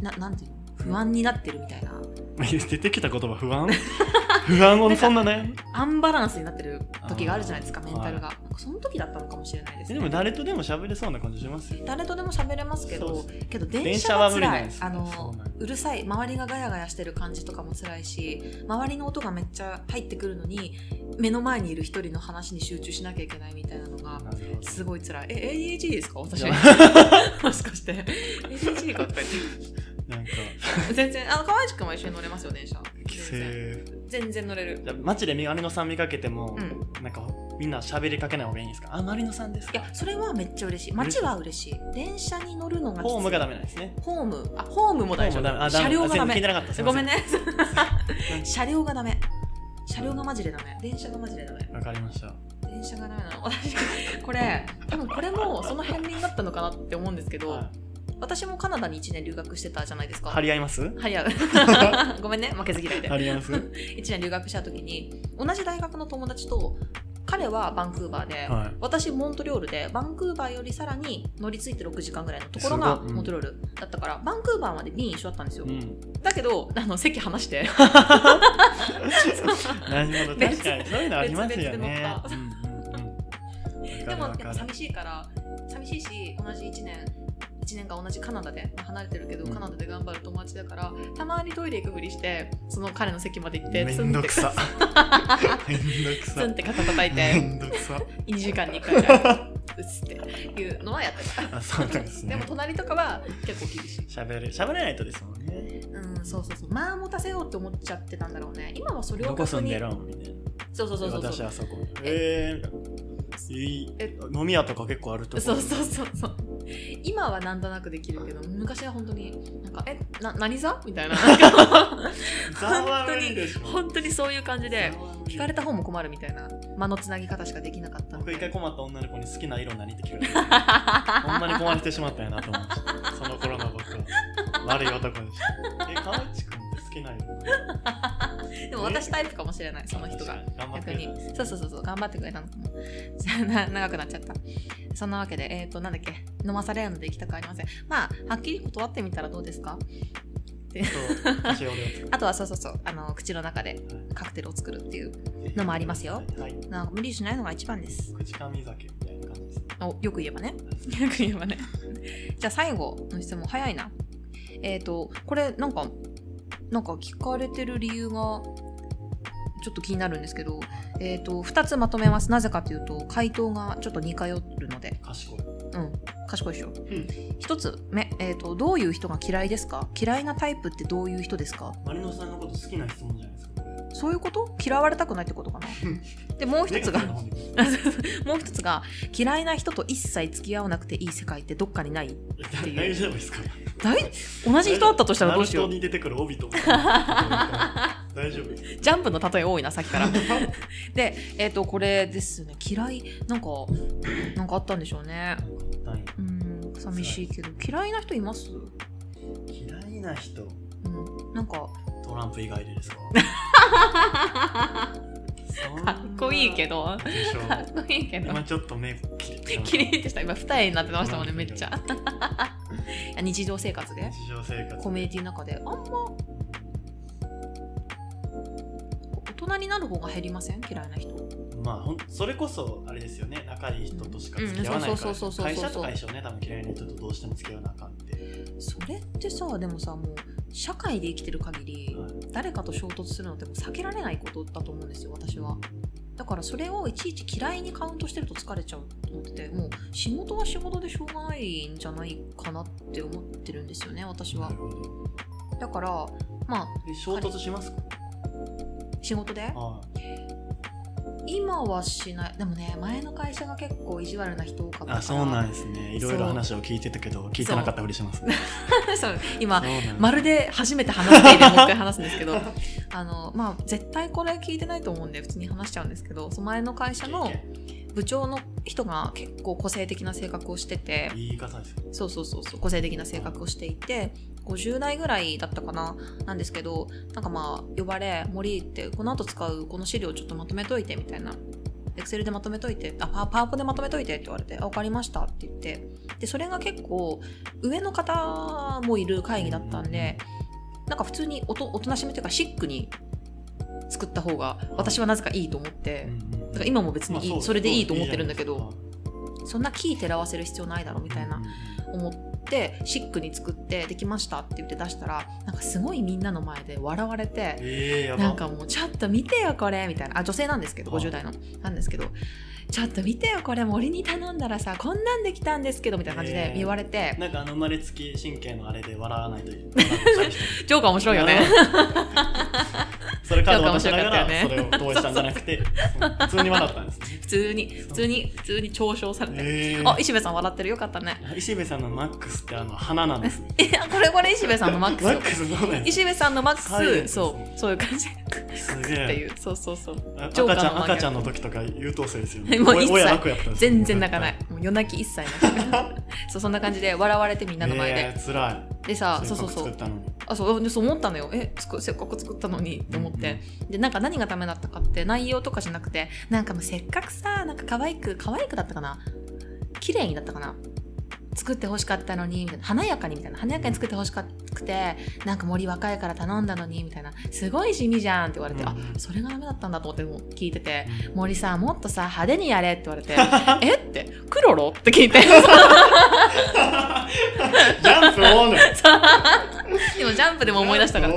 [SPEAKER 1] ななんていうの？不安になってるみたいな。
[SPEAKER 2] 出てきた言葉不安？不安をそんなね。
[SPEAKER 1] アンバランスになってる時があるじゃないですかメンタルが、なんかその時だったのかもしれないですね。
[SPEAKER 2] でも誰とでも喋れそうな感じしますよ。
[SPEAKER 1] 誰とでも喋れますけどけど電車
[SPEAKER 2] は
[SPEAKER 1] は辛い
[SPEAKER 2] 無理なんです。よ
[SPEAKER 1] あのうるさい。周りがガヤガヤしてる感じとかも辛いし周りの音がめっちゃ入ってくるのに目の前にいる一人の話に集中しなきゃいけないみたいなのがすごい辛い。え ADHD ですか？私。
[SPEAKER 2] いや。
[SPEAKER 1] もしかして。ADHD かとか言って
[SPEAKER 2] なんか。
[SPEAKER 1] 全然あの川内くんは一緒に乗れますよ電車。
[SPEAKER 2] 規
[SPEAKER 1] 全然。
[SPEAKER 2] 制
[SPEAKER 1] 全然乗れる。
[SPEAKER 2] じゃあ街でマリノさん見かけても、
[SPEAKER 1] うん。
[SPEAKER 2] なんかみんな喋りかけない方がいいんですか？あマリノさんですか？
[SPEAKER 1] いやそれはめっちゃ嬉しい。街は嬉しい。電車に乗るのが
[SPEAKER 2] ホームがダメなんですね。
[SPEAKER 1] ホーム。あホームも大丈夫。車両がダメ。ごめんね。車両がダメ。車両がマジでダメ。電車がマジでダメ。
[SPEAKER 2] わかりました。
[SPEAKER 1] 電車がダメなの。私これ多分これもその片鱗だったのかなって思うんですけど、
[SPEAKER 2] は
[SPEAKER 1] 私もカナダに1年留学してたじゃないですか。
[SPEAKER 2] い張り合います？
[SPEAKER 1] はいやごめんね負けず嫌いで。
[SPEAKER 2] 張り合います？は
[SPEAKER 1] 1年留学した時に同じ大学の友達と彼はバンクーバーで、
[SPEAKER 2] い。
[SPEAKER 1] 私モントリオールでバンクーバーよりさらに乗り継いで6時間ぐらいのところがモントリオールだったから、バンクーバーまで便一緒だったんですよ、
[SPEAKER 2] うん。
[SPEAKER 1] だけどあの席離して。
[SPEAKER 2] なるほど
[SPEAKER 1] 別
[SPEAKER 2] 確かにそういうのありますよね。
[SPEAKER 1] でもやっぱ寂しいから寂しいし同じ1年1年間同じカナダで離れてるけど、
[SPEAKER 2] うん。
[SPEAKER 1] カナダで頑張る友達だからたまにトイレ行くふりしてその彼の席まで行って
[SPEAKER 2] め
[SPEAKER 1] ツンって
[SPEAKER 2] んどくさめんどくさ。
[SPEAKER 1] ツンって肩叩い
[SPEAKER 2] め
[SPEAKER 1] て
[SPEAKER 2] んどくさ。
[SPEAKER 1] 2時間に1回ぐらいうっつっていうのはやってた。
[SPEAKER 2] あそうなんですね。
[SPEAKER 1] でも隣とかは結構厳しい。
[SPEAKER 2] 喋る喋れないとですもんね。
[SPEAKER 1] うんそうそうそう。まあ持たせようって思っちゃってたんだろうね。今はそれを
[SPEAKER 2] どこ住んで
[SPEAKER 1] に
[SPEAKER 2] るん？みたいな。
[SPEAKER 1] そうそうそうそうそう。
[SPEAKER 2] 私はそこ。え
[SPEAKER 1] え
[SPEAKER 2] 飲み屋とか結構あるとこ。
[SPEAKER 1] そうそうそうそう今はなんとなくできるけど昔は本当になんかえな何座？みたいな。なんか
[SPEAKER 2] ざわ無理でしょ。
[SPEAKER 1] 本当にそういう感じで聞かれた方も困るみたいな間のつなぎ方しかできなかった
[SPEAKER 2] 僕一回困った女の子に好きな色何って聞かれてほんまに困ってしまったんやなと思いましたその頃の僕は。悪い男でしたえ川内くんって好きな色
[SPEAKER 1] でも私タイプかもしれないその人が。
[SPEAKER 2] 頑張って
[SPEAKER 1] 逆に。そうそうそうそう頑張ってくれたのかも。な 長くなっちゃった。そんなわけでえっ、ー、となんだっけ？飲まされるので行きたくありません。まあはっきり断ってみたらどうですか？あとはそうそうそうあの口の中でカクテルを作るっていうのもありますよ。
[SPEAKER 2] はい。
[SPEAKER 1] なんか無理しないのが一番です。
[SPEAKER 2] 口かみ酒みたいな感じです
[SPEAKER 1] およく言えばね。よく言えばね。じゃあ最後の質問早いな。えっ、ー、とこれなんかなんか聞かれてる理由がちょっと気になるんですけど、えー、と2つまとめます。なぜかというと回答がちょっと似通るので。
[SPEAKER 2] 賢い。
[SPEAKER 1] うん。賢いでしょ、
[SPEAKER 2] ん。
[SPEAKER 1] 1つ目、えーとどういう人が嫌いですか？嫌いなタイプってどういう人ですか？
[SPEAKER 2] マリノさんのこと好きな質問じゃないですか
[SPEAKER 1] そういうこと？嫌われたくないってことかな？でもう一つが。もう一つが嫌いな人と一切付き合わなくていい世界ってどっかにないていう。
[SPEAKER 2] 大丈夫ですか？
[SPEAKER 1] 大同じ人だったとしたらどうしよう。
[SPEAKER 2] ナルトに出てくる帯とか。大丈夫。
[SPEAKER 1] ジャンプの例え多いなさっきから。でえっ、とこれですね。嫌いなんかなんかあったんでしょうね。
[SPEAKER 2] はい。
[SPEAKER 1] うん寂しいけど。嫌いな人います？
[SPEAKER 2] 嫌いな人。
[SPEAKER 1] うんなんか
[SPEAKER 2] トランプ以外でですか？
[SPEAKER 1] かっこいいけど。かっこいいけど。
[SPEAKER 2] 今ちょっと目キリッ
[SPEAKER 1] キリッてした。今二重になってましたもんねめっちゃ。日常生活で？
[SPEAKER 2] 日常生活
[SPEAKER 1] コミュニティの中で。あんま大人になる方が減りません？嫌いな人。
[SPEAKER 2] まあほんそれこそあれですよね。仲いい人としか付き合わない
[SPEAKER 1] うん
[SPEAKER 2] から会社とか一緒ね。多分嫌いな人とどうしても付き合わなあかんって。
[SPEAKER 1] それってさでもさもう社会で生きてる限り
[SPEAKER 2] はい。
[SPEAKER 1] 誰かと衝突するのって避けられないことだと思うんですよ私は。だからそれをいちいち嫌いにカウントしてると疲れちゃうと思っててもう仕事は仕事でしょうがないんじゃないかなって思ってるんですよね私は。だからまあ
[SPEAKER 2] え衝突しますか？
[SPEAKER 1] 仕事で？
[SPEAKER 2] は
[SPEAKER 1] 今はしない。でもね前の会社が結構意地悪な人多かったから。
[SPEAKER 2] いあそうなんですね。いろいろ話を聞いてたけど聞いてなかったふりしますね。
[SPEAKER 1] そう。今まるで初めて話しているもう一回話すんですけど あのまあ絶対これ聞いてないと思うんで普通に話しちゃうんですけどその前の会社の部長の人が結構個性的な性格をしてて。
[SPEAKER 2] 言い方ですよ
[SPEAKER 1] そうそうそうそう。個性的な性格をしていて。50代ぐらいだったかな。なんですけどなんかまあ呼ばれ「森ってこの後使うこの資料ちょっとまとめといて」みたいな。エクセルでまとめといて、あ、パパワポでまとめといてって言われて、あ、わかりましたって言って、で、それが結構、上の方もいる会議だったんで、なんか普通におとおとなしめというか、シックに作った方が、私はなぜかいいと思って、だから今も別にいい、それでいいと思ってるんだけど、そんなキー照らわせる必要ないだろみたいな思ってシックに作ってできましたって言って出したらなんかすごいみんなの前で笑われてなんかもうちょっと見てよこれみたいな。あ女性なんですけど
[SPEAKER 2] あ
[SPEAKER 1] 50代のなんですけどちょっと見てよこれ森に頼んだらさこんなんできたんですけどみたいな感じで言われて
[SPEAKER 2] なんかあの生まれつき神経のあれで笑わないという 人。
[SPEAKER 1] ジョーカー面白いよね
[SPEAKER 2] それカード渡しながら
[SPEAKER 1] ね。
[SPEAKER 2] それを同意したんじゃなくて普通に笑ったんですね。
[SPEAKER 1] 普通に普通に普通に嘲笑されて、
[SPEAKER 2] え
[SPEAKER 1] あ石部さん笑ってる？よかったね。
[SPEAKER 2] 石部さんのマックスってあの花なんですね。
[SPEAKER 1] えこれこれ石部さんのマックスよ。
[SPEAKER 2] マックスそうなん
[SPEAKER 1] 石部さんのマックス、
[SPEAKER 2] サイレンス
[SPEAKER 1] そうそういう感じ。
[SPEAKER 2] すげ
[SPEAKER 1] ってい
[SPEAKER 2] え
[SPEAKER 1] うそうそうそう。
[SPEAKER 2] 赤ちゃん赤ちゃんの時とか優等生ですよね
[SPEAKER 1] もう一切。全然泣かない。もう夜泣き一切ない。そうそんな感じで笑われてみんなの前で、
[SPEAKER 2] えー、つらい
[SPEAKER 1] でさそうそうそう。あそうでそう思ったのよ。えつくせっかく作ったのに。って思って、でなんか何がダメだったかって内容とかじゃなくてなんかもうせっかくさなんか可愛く可愛くだったかな。綺麗にだったかな作ってほしかったのにみたいな華やかにみたいな華やかに作ってほしかくてなんか森若いから頼んだのにみたいなすごい地味じゃんって言われて、
[SPEAKER 2] うん。
[SPEAKER 1] あそれがダメだったんだと思って聞いてて森さもっとさ派手にやれって言われて えってクロロって聞いて。
[SPEAKER 2] ジャンプオーヌ
[SPEAKER 1] 今ジャンプでも思い出したから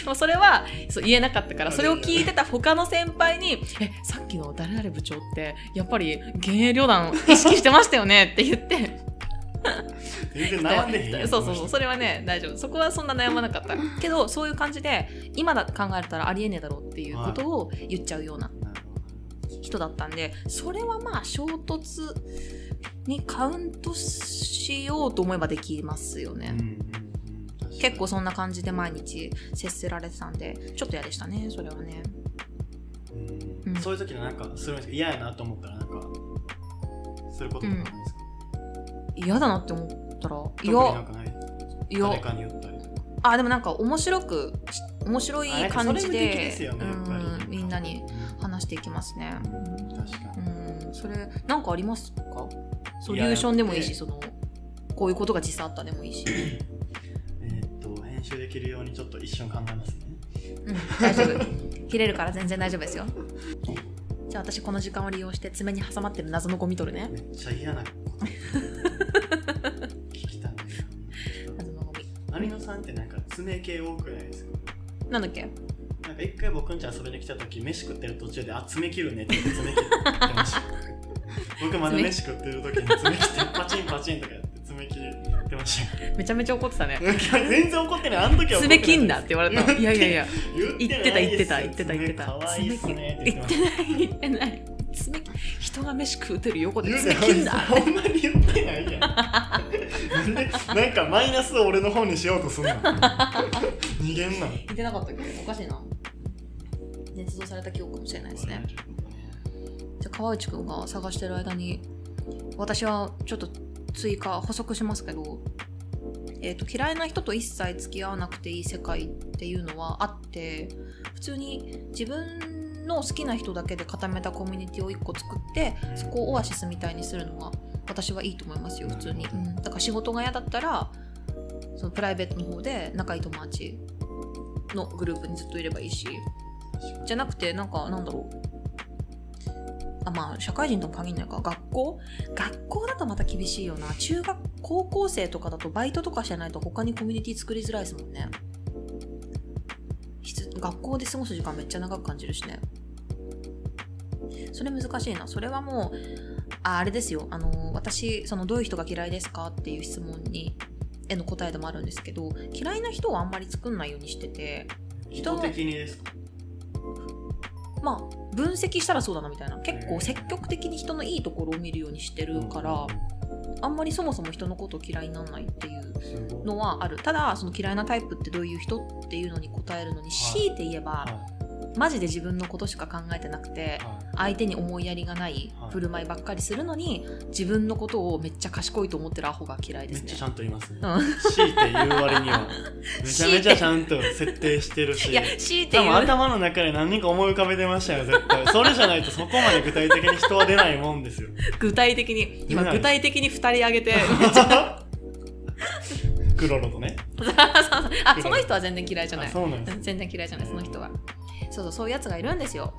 [SPEAKER 1] もそれはそう言えなかったからそれを聞いてた他の先輩に「えさっきの誰々部長ってやっぱり幻影旅団意識してましたよね」って言って。
[SPEAKER 2] 全然悩んでへん
[SPEAKER 1] そうそうそうそれはね大丈夫。そこはそんな悩まなかった。けどそういう感じで今だ考えたらありえねえだろうっていうことを言っちゃうような人だったんでそれはまあ衝突にカウントしようと思えばできますよね、
[SPEAKER 2] うん
[SPEAKER 1] 結構そんな感じで毎日接せられてたんでちょっと嫌でしたねそれはね。
[SPEAKER 2] うん。
[SPEAKER 1] うん。
[SPEAKER 2] そういう時のなんかするんですけど嫌やなと思ったらなんかすることとかないですか、
[SPEAKER 1] 嫌だなって思ったら
[SPEAKER 2] 特に
[SPEAKER 1] いや
[SPEAKER 2] なんかない？
[SPEAKER 1] い
[SPEAKER 2] 誰
[SPEAKER 1] や
[SPEAKER 2] かに言ったり。
[SPEAKER 1] あでもなんか面白くし面白い感じ
[SPEAKER 2] で
[SPEAKER 1] みんなに
[SPEAKER 2] うん
[SPEAKER 1] 話していきますね。
[SPEAKER 2] 確かに。
[SPEAKER 1] うん。それなんかありますか？ソリューションでもいいしそのこういうことが実際あったでもいいし、
[SPEAKER 2] 編集できるようにちょっと一瞬考えますね。
[SPEAKER 1] うん、大丈夫。切れるから全然大丈夫ですよ。じゃあ私この時間を利用して爪に挟まってる謎のゴミ取るね。
[SPEAKER 2] めっちゃ嫌なこと聞きたい。ね
[SPEAKER 1] 謎のゴミ
[SPEAKER 2] 有野さんってなんか爪系多くないですか？
[SPEAKER 1] なんだっけ？
[SPEAKER 2] なんか一回僕んち遊びに来た時飯食ってる途中で「あ爪切るね」って爪切ってました。僕まだ飯食ってる時に爪切ってパチンパチンとかやってました
[SPEAKER 1] めちゃめちゃ怒ってたね。
[SPEAKER 2] 全然怒ってない。あの時は
[SPEAKER 1] 爪切んなって言われた。のいやいやいや。
[SPEAKER 2] 言
[SPEAKER 1] 言ってた言ってた言ってた言ってた。
[SPEAKER 2] すね。って言っ
[SPEAKER 1] 言ってない言ってない。爪切人が飯食うてる横で
[SPEAKER 2] 言う
[SPEAKER 1] 爪切んな
[SPEAKER 2] ほんまに言ってないやん。なんでなんかマイナスを俺の方にしようとすんの？逃げんな。
[SPEAKER 1] 言ってなかったっけ？おかしいな。捏造された記憶かもしれないですね。じゃあ川内くんが探してる間に私はちょっと追加補足しますけど、えー、と嫌いな人と一切付き合わなくていい世界っていうのはあって普通に自分の好きな人だけで固めたコミュニティを1個作ってそこをオアシスみたいにするのが私はいいと思いますよ普通に、うん、だから仕事が嫌だったらそのプライベートの方で仲いい友達のグループにずっといればいいし。じゃなくてなんかなんだろう。あまあ社会人とも限らないか。学校？学校だとまた厳しいよな。中学高校生とかだとバイトとかしてないと他にコミュニティ作りづらいですもんね。学校で過ごす時間めっちゃ長く感じるしね。それ難しいな。それはもうああれですよ。あの私そのどういう人が嫌いですか？っていう質問にへの答えでもあるんですけど嫌いな人はあんまり作んないようにしてて
[SPEAKER 2] 意図的にですか？
[SPEAKER 1] まあ分析したらそうだなみたいな。結構積極的に人のいいところを見るようにしてるからあんまりそもそも人のことを嫌いにならないっていうのはある。ただその嫌いなタイプってどういう人っていうのに答えるのに強いて言えば、
[SPEAKER 2] は
[SPEAKER 1] マジで自分のことしか考えてなくて相手に思いやりがない
[SPEAKER 2] はい
[SPEAKER 1] 振る舞いばっかりするのに自分のことをめっちゃ賢いと思ってるアホが嫌いですね
[SPEAKER 2] めっちゃちゃんと言いますね。
[SPEAKER 1] うん
[SPEAKER 2] 強いて言う割には、めちゃめちゃちゃんと設定してるし。
[SPEAKER 1] いや強いて言う
[SPEAKER 2] 頭の中で何人か思い浮かべてましたよ、絶対。それじゃないとそこまで具体的に人は出ないもんですよ。
[SPEAKER 1] 具体的に今具体的に2人挙げて
[SPEAKER 2] クロロとね。
[SPEAKER 1] あその人は全然嫌いじゃない
[SPEAKER 2] あそうなんです。
[SPEAKER 1] 全然嫌いじゃないその人はそうそうそういうやつがいるんですよ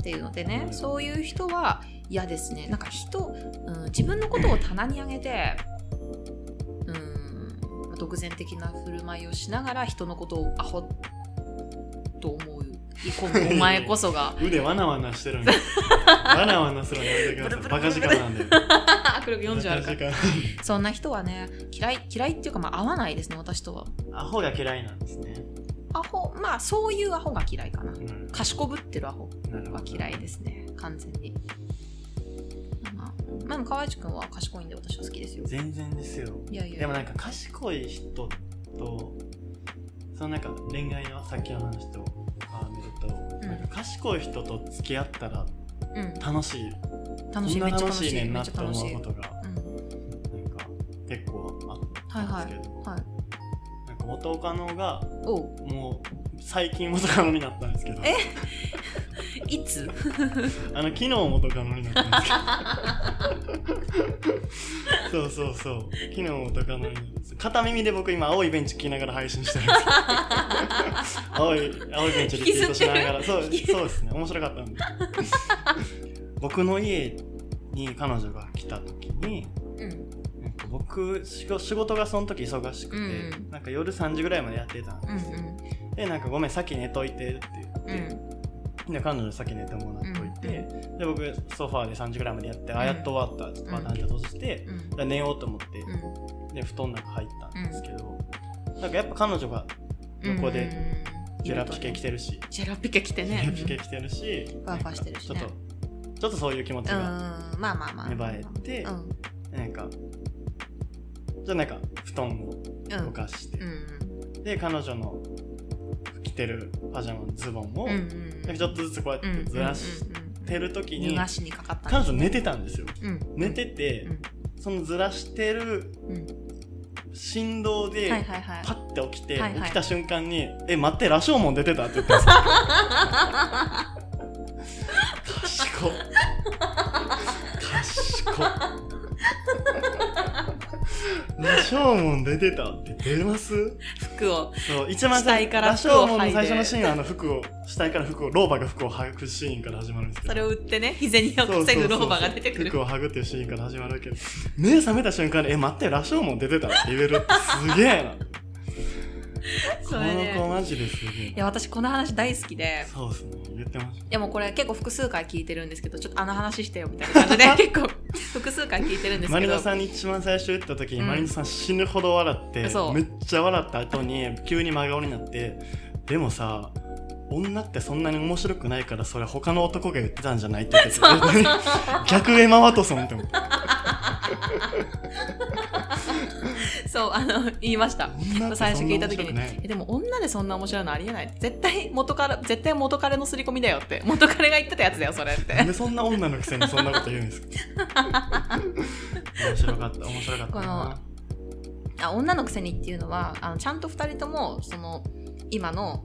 [SPEAKER 1] っていうのでね、
[SPEAKER 2] うん
[SPEAKER 1] そういう人は嫌ですねなんか人、うん、自分のことを棚に上げてうん独善的な振る舞いをしながら人のことをアホと思うお前こそが
[SPEAKER 2] 腕わなわなしてるんで。わなわなするのやめてください。バカ力なんで。
[SPEAKER 1] 握力40あるからそんな人はね嫌い嫌いっていうかまあ合わないですね私とは
[SPEAKER 2] アホが嫌いなんですね。
[SPEAKER 1] まあそういうアホが嫌いかな。
[SPEAKER 2] うん。
[SPEAKER 1] 賢ぶってるアホ
[SPEAKER 2] なるほど。
[SPEAKER 1] は嫌いですね。完全に。まあ河内くんは賢いんで私は好きですよ。
[SPEAKER 2] 全然ですよ。
[SPEAKER 1] いやいや
[SPEAKER 2] でもなんか賢い人とそのなんか恋愛のさっきの話とあ見ると、
[SPEAKER 1] うん。
[SPEAKER 2] なんか賢い人と付き合ったら
[SPEAKER 1] うん。
[SPEAKER 2] 楽しい。
[SPEAKER 1] 楽しい。めっちゃ楽しい。
[SPEAKER 2] 楽しいねん
[SPEAKER 1] め
[SPEAKER 2] なって思
[SPEAKER 1] うん、
[SPEAKER 2] うことがなんか結構あった
[SPEAKER 1] はいはい
[SPEAKER 2] ん。ですけど、
[SPEAKER 1] はい
[SPEAKER 2] なんか元カノがもう最近元カノになったんですけど。
[SPEAKER 1] え？いつ？
[SPEAKER 2] あの昨日元カノになったんですけど。そうそうそう。昨日元カノに片耳で僕今青いベンチ聞きながら配信してるんです青い青いベンチリピートしながら。そうそうですね。面白かったんで。僕の家に彼女が来た時に
[SPEAKER 1] うん。
[SPEAKER 2] 僕仕事がその時忙しくて、
[SPEAKER 1] うん。
[SPEAKER 2] なんか夜3時ぐらいまでやってたん
[SPEAKER 1] うん
[SPEAKER 2] です、でなんかごめん先寝といてって
[SPEAKER 1] う。ん。
[SPEAKER 2] 言って、で彼女に先寝てもらっといて、
[SPEAKER 1] うん
[SPEAKER 2] で僕ソファーで3時ぐらいまでやって、あやっと終わった。ちょっとバタンって閉じて、
[SPEAKER 1] うん。
[SPEAKER 2] で寝ようと思って、
[SPEAKER 1] うん。
[SPEAKER 2] で布団の中入ったんですけど、なんかやっぱ彼女が
[SPEAKER 1] うん
[SPEAKER 2] 横で
[SPEAKER 1] うん。
[SPEAKER 2] ジェラピケ着てるし、
[SPEAKER 1] ジェラピケ着て
[SPEAKER 2] ジ
[SPEAKER 1] ね
[SPEAKER 2] ェラピケ着てるし、
[SPEAKER 1] ふわふわしてるしね。
[SPEAKER 2] ちょっとちょっとそういう気持ち
[SPEAKER 1] うん。
[SPEAKER 2] が
[SPEAKER 1] まあまあまあ。
[SPEAKER 2] 芽生えて、
[SPEAKER 1] うん。
[SPEAKER 2] なんかじゃあなんか布団を
[SPEAKER 1] うん。
[SPEAKER 2] 動かして、
[SPEAKER 1] うん。
[SPEAKER 2] で彼女の着てるパジャマのズボンを、ちょっとずつこうやってずらしてる時に、彼女寝てたんですよ。
[SPEAKER 1] うん。
[SPEAKER 2] 寝てて、
[SPEAKER 1] うん。
[SPEAKER 2] そのずらしてる
[SPEAKER 1] うん。
[SPEAKER 2] 振動で、パッて起きて、起きた瞬間に「え待って羅生門出てた」って言ったんですよ。賢っ。賢っ羅生門出てたって出ます？
[SPEAKER 1] 服を。
[SPEAKER 2] そう一番最
[SPEAKER 1] 死体から
[SPEAKER 2] 羅生
[SPEAKER 1] 服を
[SPEAKER 2] 門の最初のシーンはあの服を死体から服を老婆が服を剥ぐシーンから始まるんですけど。
[SPEAKER 1] それを売ってね日銭を防ぐ老婆が出てくる。
[SPEAKER 2] 服を剥ぐっていうシーンから始まるけど目覚めた瞬間に「え待って羅生門出てた」って言えるってすげえな
[SPEAKER 1] それね
[SPEAKER 2] この子マジですげえ
[SPEAKER 1] いや私この話大好きで。
[SPEAKER 2] そうですね。言ってまし
[SPEAKER 1] でもこれ結構複数回聞いてるんですけどちょっとあの話してよみたいな感じで。結構複数回聞いてるんですけど。
[SPEAKER 2] たマリノさんに一番最初言った時に、
[SPEAKER 1] うん。
[SPEAKER 2] マリノさん死ぬほど笑ってめっちゃ笑った後に急に真顔になってでもさ女ってそんなに面白くないからそれ他の男が言ってたんじゃないって言ってて。逆エマ・ワトソンって思って
[SPEAKER 1] そうあの言いました。最初聞いた時に
[SPEAKER 2] 面白くない。
[SPEAKER 1] えでも女でそんな面白いのありえない？絶対元から絶対元彼の刷り込みだよって。元彼が言ってたやつだよそれって。
[SPEAKER 2] でそんな女のくせにそんなこと言うんですか？面白かった面白かったな。
[SPEAKER 1] あ女のくせにっていうのはあのちゃんと2人ともその今の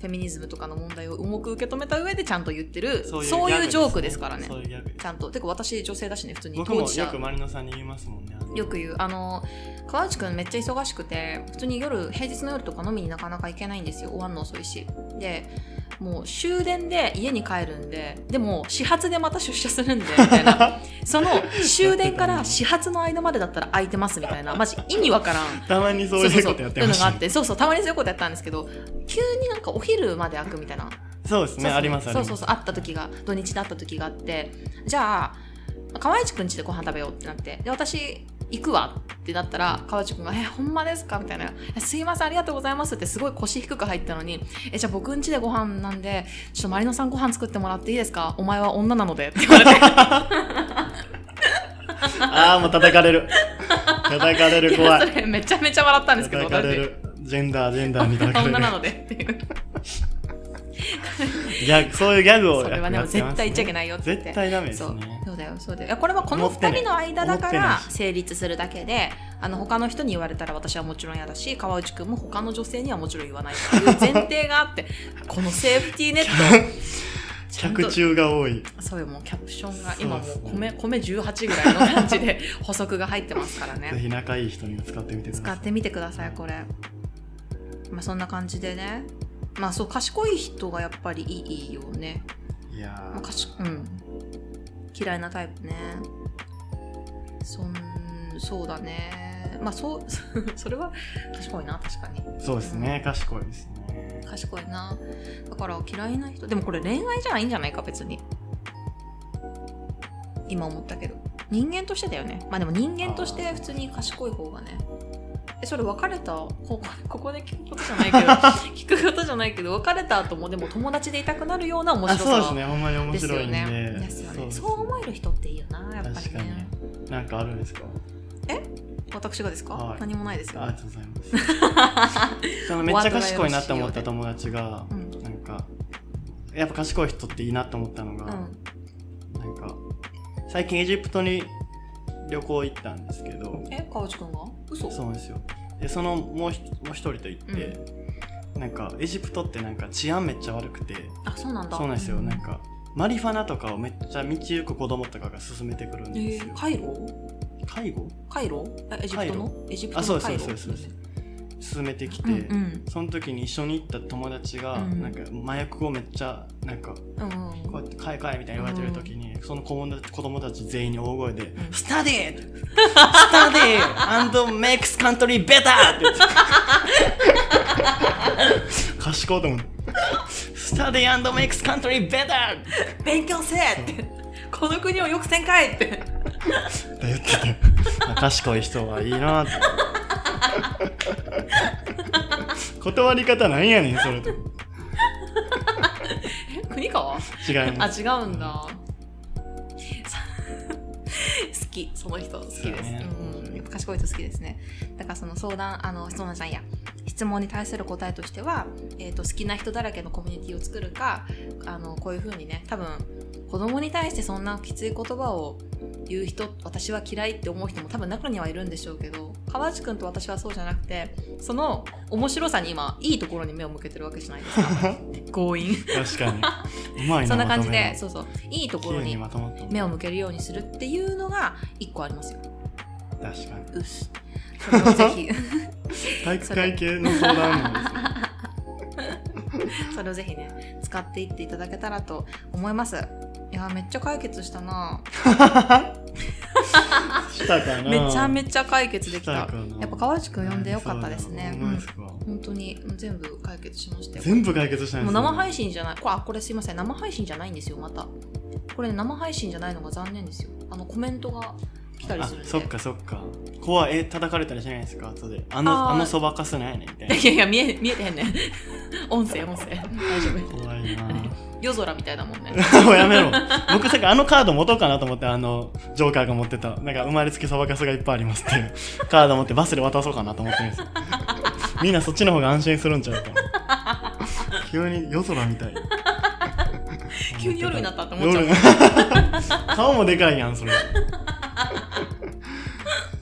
[SPEAKER 1] フェミニズムとかの問題を重く受け止めた上でちゃんと言ってるそういうジョークですからね。
[SPEAKER 2] そういうギャグ。
[SPEAKER 1] ちゃんと。てか私女性だしね普通に。
[SPEAKER 2] 僕もよくマリノさんに言いますもんね
[SPEAKER 1] よく言うあの川内くんめっちゃ忙しくて普通に夜平日の夜とか飲みになかなか行けないんですよ。終わんの遅いし。でもう終電で家に帰るんででも始発でまた出社するんでみたいな。その終電から始発の間までだったら空いてますみたいな。マジ意味わからん。
[SPEAKER 2] たまにそういうことやってましたね。
[SPEAKER 1] そうそう。そうたまにそういうことやったんですけど急になんかお昼まで開くみたいな。
[SPEAKER 2] そうですね。
[SPEAKER 1] そうそう。
[SPEAKER 2] あります
[SPEAKER 1] そうそうそう。会った時が土日で会った時があって。じゃあ河内くん家でご飯食べようってなって。で私行くわってなったら河内くんが「えほんまですか?」みたいな。え「すいませんありがとうございます」ってすごい腰低く入ったのに「えじゃあ僕ん家でご飯なんでちょっとマリノさんご飯作ってもらっていいですか？お前は女なので」って言われて。
[SPEAKER 2] ああもう叩かれる。叩かれる怖い。
[SPEAKER 1] めちゃめちゃ笑ったんですけど
[SPEAKER 2] 叩かれる。ジェンダージェンダーに叩かれる。
[SPEAKER 1] 女なのでっていう
[SPEAKER 2] ギャグそういうギャグを
[SPEAKER 1] それはね
[SPEAKER 2] やってます
[SPEAKER 1] 絶対言っちゃいけないよって
[SPEAKER 2] 絶対ダメです
[SPEAKER 1] そう。
[SPEAKER 2] ね
[SPEAKER 1] そうだよそうだよ。いやこれはこの
[SPEAKER 2] 思ってない。
[SPEAKER 1] 2人の間だから成立するだけであの他の人に言われたら私はもちろん嫌だし川内くんも他の女性にはもちろん言わないっていう前提があって このセーフティーネット。
[SPEAKER 2] 客中が多い。
[SPEAKER 1] そうよもうキャプションが今も
[SPEAKER 2] そう
[SPEAKER 1] 米米18ぐらいの感じで補足が入ってますから
[SPEAKER 2] ぜ
[SPEAKER 1] ね
[SPEAKER 2] ひ仲いい人にも使ってみてください。
[SPEAKER 1] 使ってみてくださいこれ。まあそんな感じでねまあそう賢い人がやっぱりいいよね。
[SPEAKER 2] いや
[SPEAKER 1] まあ、かしうん。嫌いなタイプね。そんそうだね。まあそう それは賢いな確かに。
[SPEAKER 2] ーそうですね賢いですね。
[SPEAKER 1] 賢いな。だから嫌いな人でもこれ恋愛じゃないんじゃないか別に。今思ったけど。人間としてだよね。まあでも人間として普通に賢い方がねえそれ別れた？ここここで聞くことじゃないけど 聞くことじゃないけど別れた後もでも友達でいたくなるような面
[SPEAKER 2] あ
[SPEAKER 1] 白さ
[SPEAKER 2] そうですねほんまに面白いんで
[SPEAKER 1] ね。ですよね。そう思える人っていいよな、やっぱり
[SPEAKER 2] 確か
[SPEAKER 1] ね。
[SPEAKER 2] になんかあるんですか？
[SPEAKER 1] 私がですか、
[SPEAKER 2] はい
[SPEAKER 1] 何もないですよ。
[SPEAKER 2] ありがとうございます そのめっちゃ賢いなって思った友達が
[SPEAKER 1] うん。
[SPEAKER 2] なんかやっぱ賢い人っていいなって思ったのが、
[SPEAKER 1] うん。
[SPEAKER 2] なんか最近エジプトに旅行行ったんですけど
[SPEAKER 1] え、川内くんが？嘘？
[SPEAKER 2] そうですよ。でそのもうひもう一人と行って、なんかエジプトってなんか治安めっちゃ悪くて
[SPEAKER 1] あ、そうなんだ。
[SPEAKER 2] そうなんですよ、なんかマリファナとかをめっちゃ道行く子供とかが勧めてくるん
[SPEAKER 1] え
[SPEAKER 2] ですよ、
[SPEAKER 1] ー、カイロ？
[SPEAKER 2] 介護
[SPEAKER 1] カイロ？えエジプトの？エジプト
[SPEAKER 2] あそうですそうですそうです。勧めてきて、
[SPEAKER 1] うんうん。
[SPEAKER 2] その時に一緒に行った友達が、
[SPEAKER 1] うん。
[SPEAKER 2] なんか麻薬をめっちゃなんか
[SPEAKER 1] うんうん。
[SPEAKER 2] こうやって買い買えみたいに言われてる時に、その子供たち子供たち全員に大声で
[SPEAKER 1] ん「
[SPEAKER 2] Study study and makes country better!」って言って。賢いと思って「 Study and makes country better!」
[SPEAKER 1] 勉強せえ！って。この国をよくせんかいって
[SPEAKER 2] 言ってて。賢い人はいいなって。断り方なんやねんそれと。
[SPEAKER 1] え国川
[SPEAKER 2] 違います。
[SPEAKER 1] あ違うんだき。その人好きです、
[SPEAKER 2] ね。
[SPEAKER 1] うん、やっぱ賢い人好きですね。だからその相談あの相談じゃんや質問に対する答えとしては、えー、と好きな人だらけのコミュニティを作るかあのこういうふうにね多分子供に対してそんなきつい言葉を言う人私は嫌いって思う人も多分中にはいるんでしょうけど川内くんと私はそうじゃなくてその面白さに今いいところに目を向けてるわけじゃないですか。強引。
[SPEAKER 2] 確かに。うまいな
[SPEAKER 1] そんな感じでそうそう。いいところ
[SPEAKER 2] に
[SPEAKER 1] 目を向けるようにするっていうのが一個ありますよ。
[SPEAKER 2] 確かに。
[SPEAKER 1] うっす。それをぜひ、
[SPEAKER 2] 体育会系の相談なんですね
[SPEAKER 1] それをぜひね、使っていっていただけたらと思います。いや、めっちゃ解決したな。
[SPEAKER 2] したかな
[SPEAKER 1] めちゃめちゃ解決でき。
[SPEAKER 2] した
[SPEAKER 1] やっぱ川内くん呼んでよかったですね。
[SPEAKER 2] ん
[SPEAKER 1] 本当に全部解決しましたよ。
[SPEAKER 2] 全部解決したんです
[SPEAKER 1] もう生配信じゃない。これ、あ、これすいません。生配信じゃないんですよ、また。これ、ね、生配信じゃないのが残念ですよ。あの、コメントが来たり
[SPEAKER 2] あ
[SPEAKER 1] する。
[SPEAKER 2] そっかそっか怖いえ叩かれたりしないですか？後であの
[SPEAKER 1] あ
[SPEAKER 2] のそばかすなんやねんみたいない
[SPEAKER 1] やいや、見え、見えてへんねん。音声、音声。大丈夫。
[SPEAKER 2] 怖いな。
[SPEAKER 1] 夜空みたいだもんね。
[SPEAKER 2] もうやめろ。僕さっきあのカード持とうかなと思ってあのジョーカーが持ってた。なんか生まれつきそばかすがいっぱいありますっていう。カード持ってバスで渡そうかなと思ってるんです。よ みんなそっちの方が安心するんちゃうか。な急に夜空みたい。
[SPEAKER 1] 急に夜になったって思っちゃう。
[SPEAKER 2] 夜。顔もでかいやんそれ。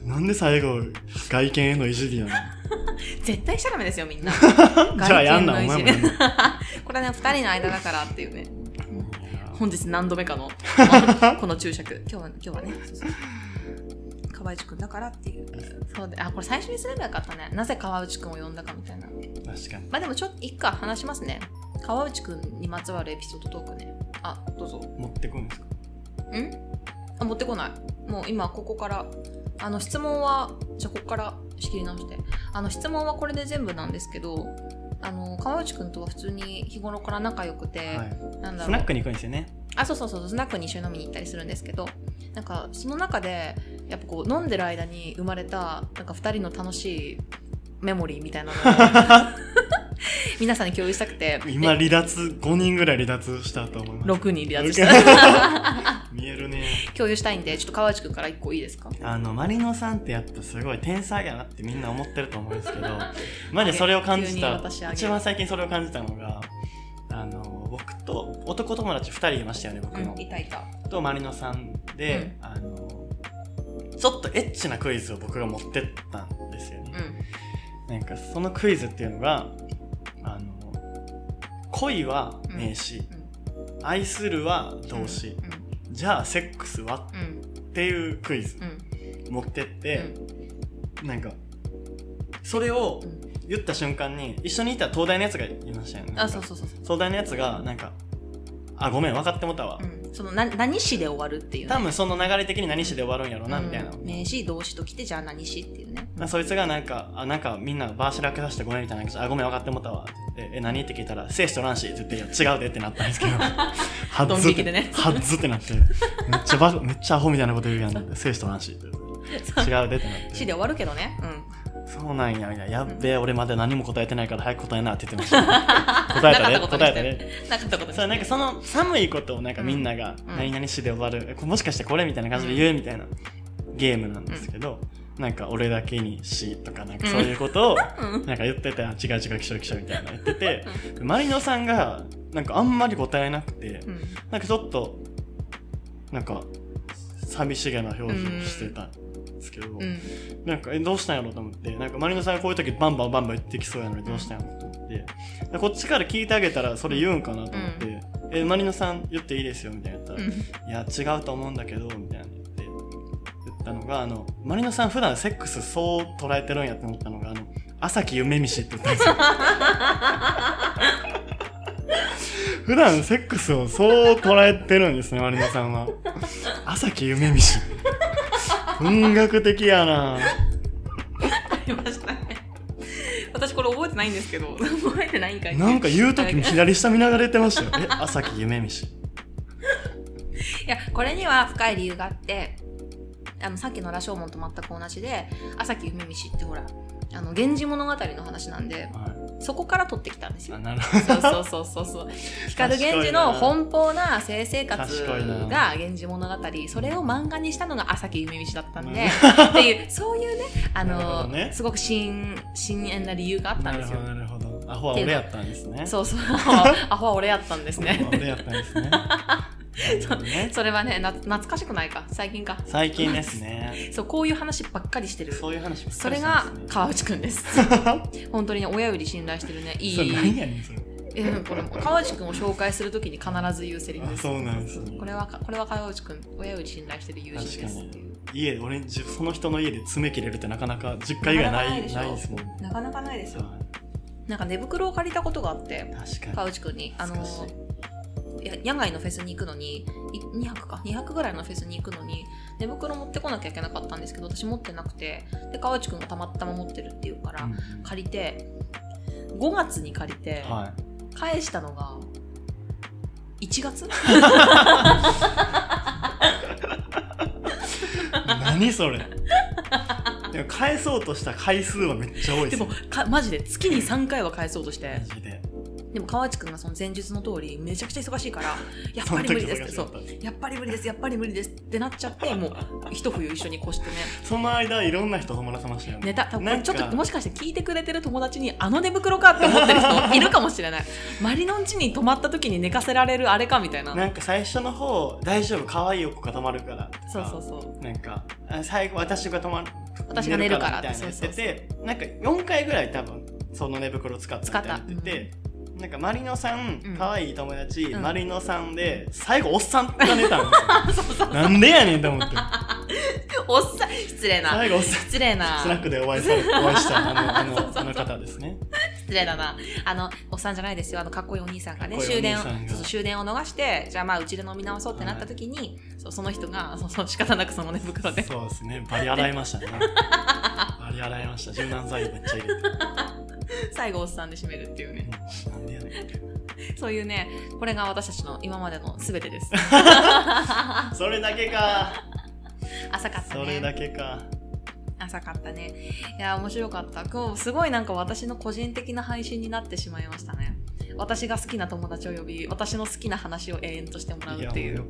[SPEAKER 2] なんで最後外見へのいじりなの
[SPEAKER 1] 絶対しちゃダメですよ、みんな。
[SPEAKER 2] じゃあやんなお前も
[SPEAKER 1] これはね、二人の間だからっていうね。本日何度目かの、この注釈。今日は、今日はね、そうそう川内くんだからっていう。そうで、あ、これ最初にすればよかったね。なぜ川内くんを呼んだかみたいな。
[SPEAKER 2] 確かに
[SPEAKER 1] まあでもちょっと、いっか、話しますね。川内くんにまつわるエピソードトークねあどうぞ
[SPEAKER 2] 持ってくんですか？
[SPEAKER 1] ん？あ持ってこないもう今ここからあの質問はじゃあここから仕切り直して。あの質問はこれで全部なんですけどあの川内くんとは普通に日頃から仲良くて、
[SPEAKER 2] はい。
[SPEAKER 1] なんだろう。
[SPEAKER 2] スナックに行くんですよね。
[SPEAKER 1] あそうそうそうスナックに一緒に飲みに行ったりするんですけどなんかその中でやっぱこう飲んでる間に生まれたなんか2人の楽しいメモリーみたいなのを 皆さんに共有したくて。
[SPEAKER 2] 今離脱5人ぐらい離脱したと思います。
[SPEAKER 1] 6人離脱した。
[SPEAKER 2] 見えるね。
[SPEAKER 1] 共有したいんでちょっと川内くんから1個いいですか？
[SPEAKER 2] あのマリノさんってやっぱすごい天才やなってみんな思ってると思うんですけどマジでそれを感じた一番最近それを感じたのがあの僕と男友達2人いましたよね僕の、
[SPEAKER 1] うんいたいた。
[SPEAKER 2] とマリノさんで、あのちょっとエッチなクイズを僕が持ってったんですよね、
[SPEAKER 1] う
[SPEAKER 2] なんかそのクイズっていうのが恋は名詞、
[SPEAKER 1] ん。
[SPEAKER 2] 愛するは動詞、
[SPEAKER 1] うん。
[SPEAKER 2] じゃあセックスは
[SPEAKER 1] うん
[SPEAKER 2] っていうクイズ。
[SPEAKER 1] うん。
[SPEAKER 2] 持ってって、なんかそれを
[SPEAKER 1] うん。
[SPEAKER 2] 言った瞬間に一緒にいた東大のやつがいましたよね。
[SPEAKER 1] あそうそうそうそう。
[SPEAKER 2] 東大のやつがなんかあごめん分かってもたわ、
[SPEAKER 1] うん。そのな何詞で終わるっていうね。
[SPEAKER 2] 多分その流れ的に何詞で終わるんやろうな、みたいな、
[SPEAKER 1] うん名詞動詞ときてじゃあ何詞っていうね。
[SPEAKER 2] まあそいつがなんか、あ、なんかみんなバーシラけさせてごめんみたいな感じであ、ごめん分かってもったわ。って言って、え、何って聞いたら、精子と卵子って言って、違うでってなったんですけど、は
[SPEAKER 1] ドン引きでね。
[SPEAKER 2] はっずってなって、めっちゃバカめっちゃアホみたいなこと言うやんって、精子と卵子って。言って。違うでってなって。
[SPEAKER 1] 詞で終わるけどね。うん
[SPEAKER 2] そうなんや、みたいな。やっべえ、俺まだ何も答えてないから早く答えなって言ってました。答えたで、
[SPEAKER 1] なかったことにして。
[SPEAKER 2] 答えたで。
[SPEAKER 1] なかったことに
[SPEAKER 2] そうなんかその寒いことをなんかみんなが
[SPEAKER 1] うん。
[SPEAKER 2] 何々しで終わる、えもしかしてこれみたいな感じで言うみたいなゲームなんですけど、なんか俺だけにしとかなんかそういうことを
[SPEAKER 1] うん。
[SPEAKER 2] なんか言ってて、あ違う違う、きしょきしょみたいな言ってて、マリノさんがなんかあんまり答えなくて、
[SPEAKER 1] うん。
[SPEAKER 2] なんかちょっと、なんか寂しげな表情をしてた。んですけど、
[SPEAKER 1] うん
[SPEAKER 2] なんか、え、どうしたんやろうと思って、なんか、マリノさんがこういう時バンバンバンバン言ってきそうやのにどうしたんやろうと思って、でこっちから聞いてあげたらそれ言うんかなと思って、え、マリノさん言っていいですよみたいな言ったら、
[SPEAKER 1] うん
[SPEAKER 2] いや、違うと思うんだけど、みたいな言って、言ったのが、あの、マリノさん普段セックスそう捉えてるんやって思ったのが、あの、朝木夢見しって言ったんですよ。普段セックスをそう捉えてるんですね、マリノさんは。朝木夢見し。文学的やな
[SPEAKER 1] ありましたね私これ覚えてないんですけど 覚えてないんかい
[SPEAKER 2] なんか言う時に 左下見ながら言ってましたよ。え、朝木夢見し。
[SPEAKER 1] いやこれには深い理由があってあのさっきの羅生門と全く同じで朝木夢見しってほらあの源氏物語の話なんで
[SPEAKER 2] は
[SPEAKER 1] そこから取ってきたんです
[SPEAKER 2] い。
[SPEAKER 1] よ。そうそうそうそう光源氏の奔放な性生活が「源氏物語」それを漫画にしたのが朝木夢見しだったんで、
[SPEAKER 2] うん
[SPEAKER 1] っていうそういうねあの
[SPEAKER 2] どね
[SPEAKER 1] すごく深深遠な理由があったんですよ
[SPEAKER 2] なるほど。アホは俺やったんですね。
[SPEAKER 1] そうそうアホは俺やったんですね
[SPEAKER 2] 俺やったんですね。ね
[SPEAKER 1] それはねな懐かしくないか。最近か。
[SPEAKER 2] 最近ですね。
[SPEAKER 1] そうこういう話ばっかりしてる。
[SPEAKER 2] そういう話
[SPEAKER 1] それが川内くんです。本当にね親より信頼してるね。い
[SPEAKER 2] それ
[SPEAKER 1] い
[SPEAKER 2] 何やねん、それ。
[SPEAKER 1] えうんこれ川内くんを紹介するときに必ず言うセリフです。
[SPEAKER 2] あそうなんですね。
[SPEAKER 1] これはこれは川内くん親より信頼してる友人
[SPEAKER 2] 確か
[SPEAKER 1] です
[SPEAKER 2] に。家、俺、じその人の家で爪切れるってなかなか実家以外ない、
[SPEAKER 1] ないで
[SPEAKER 2] すもん。ね。
[SPEAKER 1] なかなかないですよ。
[SPEAKER 2] は
[SPEAKER 1] なんか寝袋を借りたことがあって。川内くんに。あの野外のフェスに行くのにい2泊か。2泊ぐらいのフェスに行くのに寝袋持ってこなきゃいけなかったんですけど私持ってなくてで川内くんがたまたま持ってるっていうから、
[SPEAKER 2] うん
[SPEAKER 1] 借りて5月に借りて、
[SPEAKER 2] はい。
[SPEAKER 1] 返したのが1月？
[SPEAKER 2] 何それ。でも返そうとした回数はめっちゃ多いで
[SPEAKER 1] ですも
[SPEAKER 2] よ
[SPEAKER 1] かマジで月に3回は返そうとして。
[SPEAKER 2] マジで
[SPEAKER 1] でも川内くんがその前述の通りめちゃくちゃ忙しいからやっぱり無理です。ってそう。やっぱり無理です。やっぱり無理です。ってなっちゃってもう一冬一緒に越してね。
[SPEAKER 2] その間いろんな人泊まらせましたよね。
[SPEAKER 1] ネタ。多分ちょっともしかして聞いてくれてる友達にあの寝袋かって思ってる人 いるかもしれない。マリノン家に泊まった時に寝かせられるあれかみたいな。
[SPEAKER 2] なんか最初の方大丈夫可愛い子が泊まるから。
[SPEAKER 1] そうそうそう。
[SPEAKER 2] なんかあ最後私が泊まる
[SPEAKER 1] 私が寝るから
[SPEAKER 2] みたいな言っててなんか4回ぐらい多分その寝袋使ったみたいな言ってて、なんかマリノさん
[SPEAKER 1] うん。
[SPEAKER 2] 可愛い友達、
[SPEAKER 1] うん。
[SPEAKER 2] マリノさんで最後おっさんが寝たんですよなんでやねんと思って。
[SPEAKER 1] おっさん失礼な。
[SPEAKER 2] 最後おっさん
[SPEAKER 1] 失礼な。
[SPEAKER 2] スナックでお会いされお会いしたあのあの あの方ですね。
[SPEAKER 1] 失礼だな。あの、おっさんじゃないですよ。あの、かっこいいお兄さんがね、終電そう終電を逃して、じゃあまあ、うちで飲み直そうってなった時に、そうその人が、そうそう、仕方なくそのね、袋で、
[SPEAKER 2] そうですね。バリ洗いましたね。バリ洗いました。柔軟剤めっちゃ入れて、
[SPEAKER 1] 最後おっさんで締めるっていうね。
[SPEAKER 2] うんなんでやねん
[SPEAKER 1] そういうね、これが私たちの今までの全てです。
[SPEAKER 2] それだけか
[SPEAKER 1] 浅かったね。
[SPEAKER 2] それだけか
[SPEAKER 1] 浅かったね。いや、面白かった。今日すごいなんか私の個人的な配信になってしまいましたね。私が好きな友達を呼び、私の好きな話を永遠としてもらうっていう。
[SPEAKER 2] も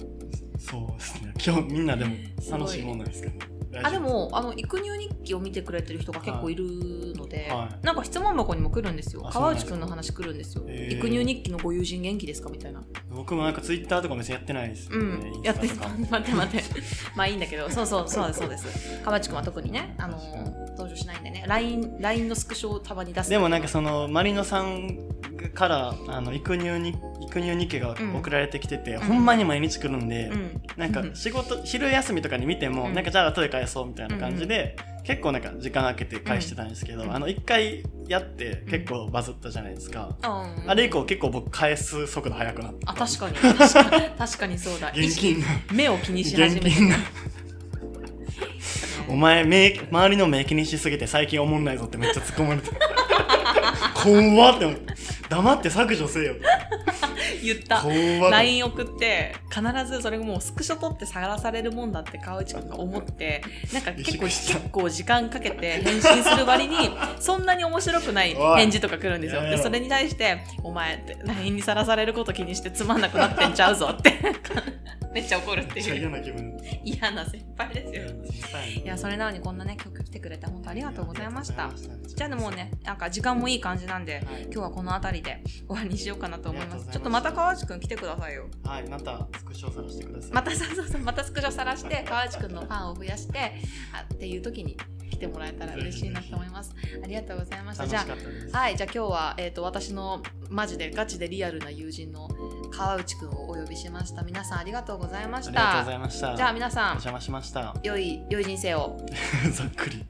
[SPEAKER 2] そうですね今日みんなでも楽しいもんなんですけど
[SPEAKER 1] あでもあの育乳日記を見てくれてる人が結構いるので、
[SPEAKER 2] はい。
[SPEAKER 1] なんか質問箱にも来るんですよ。川内くんの話来るんですよ、
[SPEAKER 2] へー。
[SPEAKER 1] 育乳日記のご友人元気ですか？みたいな。
[SPEAKER 2] 僕もなんかツイッターとか別にやってないですよ
[SPEAKER 1] う
[SPEAKER 2] ね、
[SPEAKER 1] ん。やって 待って待って。まあいいんだけど。そうそうそうですそうです。川内くんは特にねあの登場しないんでね。LINE, LINE のスクショをたまに出す。
[SPEAKER 2] でもなんかそのマリノさんからあの育乳に育乳日記が送られてきてて、
[SPEAKER 1] ん。
[SPEAKER 2] ほんまに毎日来るんで、
[SPEAKER 1] うん。
[SPEAKER 2] なんか 仕事昼休みとかに見ても、
[SPEAKER 1] うん。
[SPEAKER 2] なんかじゃあ後で返そうみたいな感じで、結構なんか時間空けて返してたんですけど、
[SPEAKER 1] うん。
[SPEAKER 2] あの一回やって結構バズったじゃないですか、
[SPEAKER 1] うん。
[SPEAKER 2] あれ以降結構僕返す速度速くなって
[SPEAKER 1] あ確かに。確かに。確かにそうだ。
[SPEAKER 2] 現金な
[SPEAKER 1] 目を気にし始めて
[SPEAKER 2] 現金なお前目周りの目気にしすぎて最近おもんないぞってめっちゃ突っ込まれて。怖って思って黙って削除せよ。
[SPEAKER 1] 言った。LINE 送って必ずそれがもうスクショ取って探されるもんだって川内くんが思ってなんか結構結構時間かけて返信する割に そんなに面白くない返事とか来るんですよ。でそれに対して「お前」って LINE にさらされること気にしてつまんなくなってんちゃうぞって。めっちゃ怒るっていう。
[SPEAKER 2] 嫌な気分。
[SPEAKER 1] 嫌な先輩ですよ。い
[SPEAKER 2] い
[SPEAKER 1] やそれなのにこんなね曲来てくれて本当ありがとうございました。じ
[SPEAKER 2] じ
[SPEAKER 1] ゃあでもうねなんか時間もいい感じなんで
[SPEAKER 2] はい。
[SPEAKER 1] 今日はこの辺りで終わりにしようかなと思います。ちょっとまたた川内くん来てくださいよ
[SPEAKER 2] はいまたスクショさらしてください
[SPEAKER 1] またそうそうそうまたスクショさらして川内くんのファンを増やしてあっていう時に来てもらえたら嬉しいなと思います。ありがとうございました。じゃあ、はい、じゃあ今日は、えっ、ー、と、私のマジでガチでリアルな友人の川内くんをお呼びしました。皆さんありがとうご
[SPEAKER 2] ざいました。
[SPEAKER 1] じゃあ皆さん、
[SPEAKER 2] お邪魔しました。
[SPEAKER 1] 良い、良い人生を。
[SPEAKER 2] ざっくり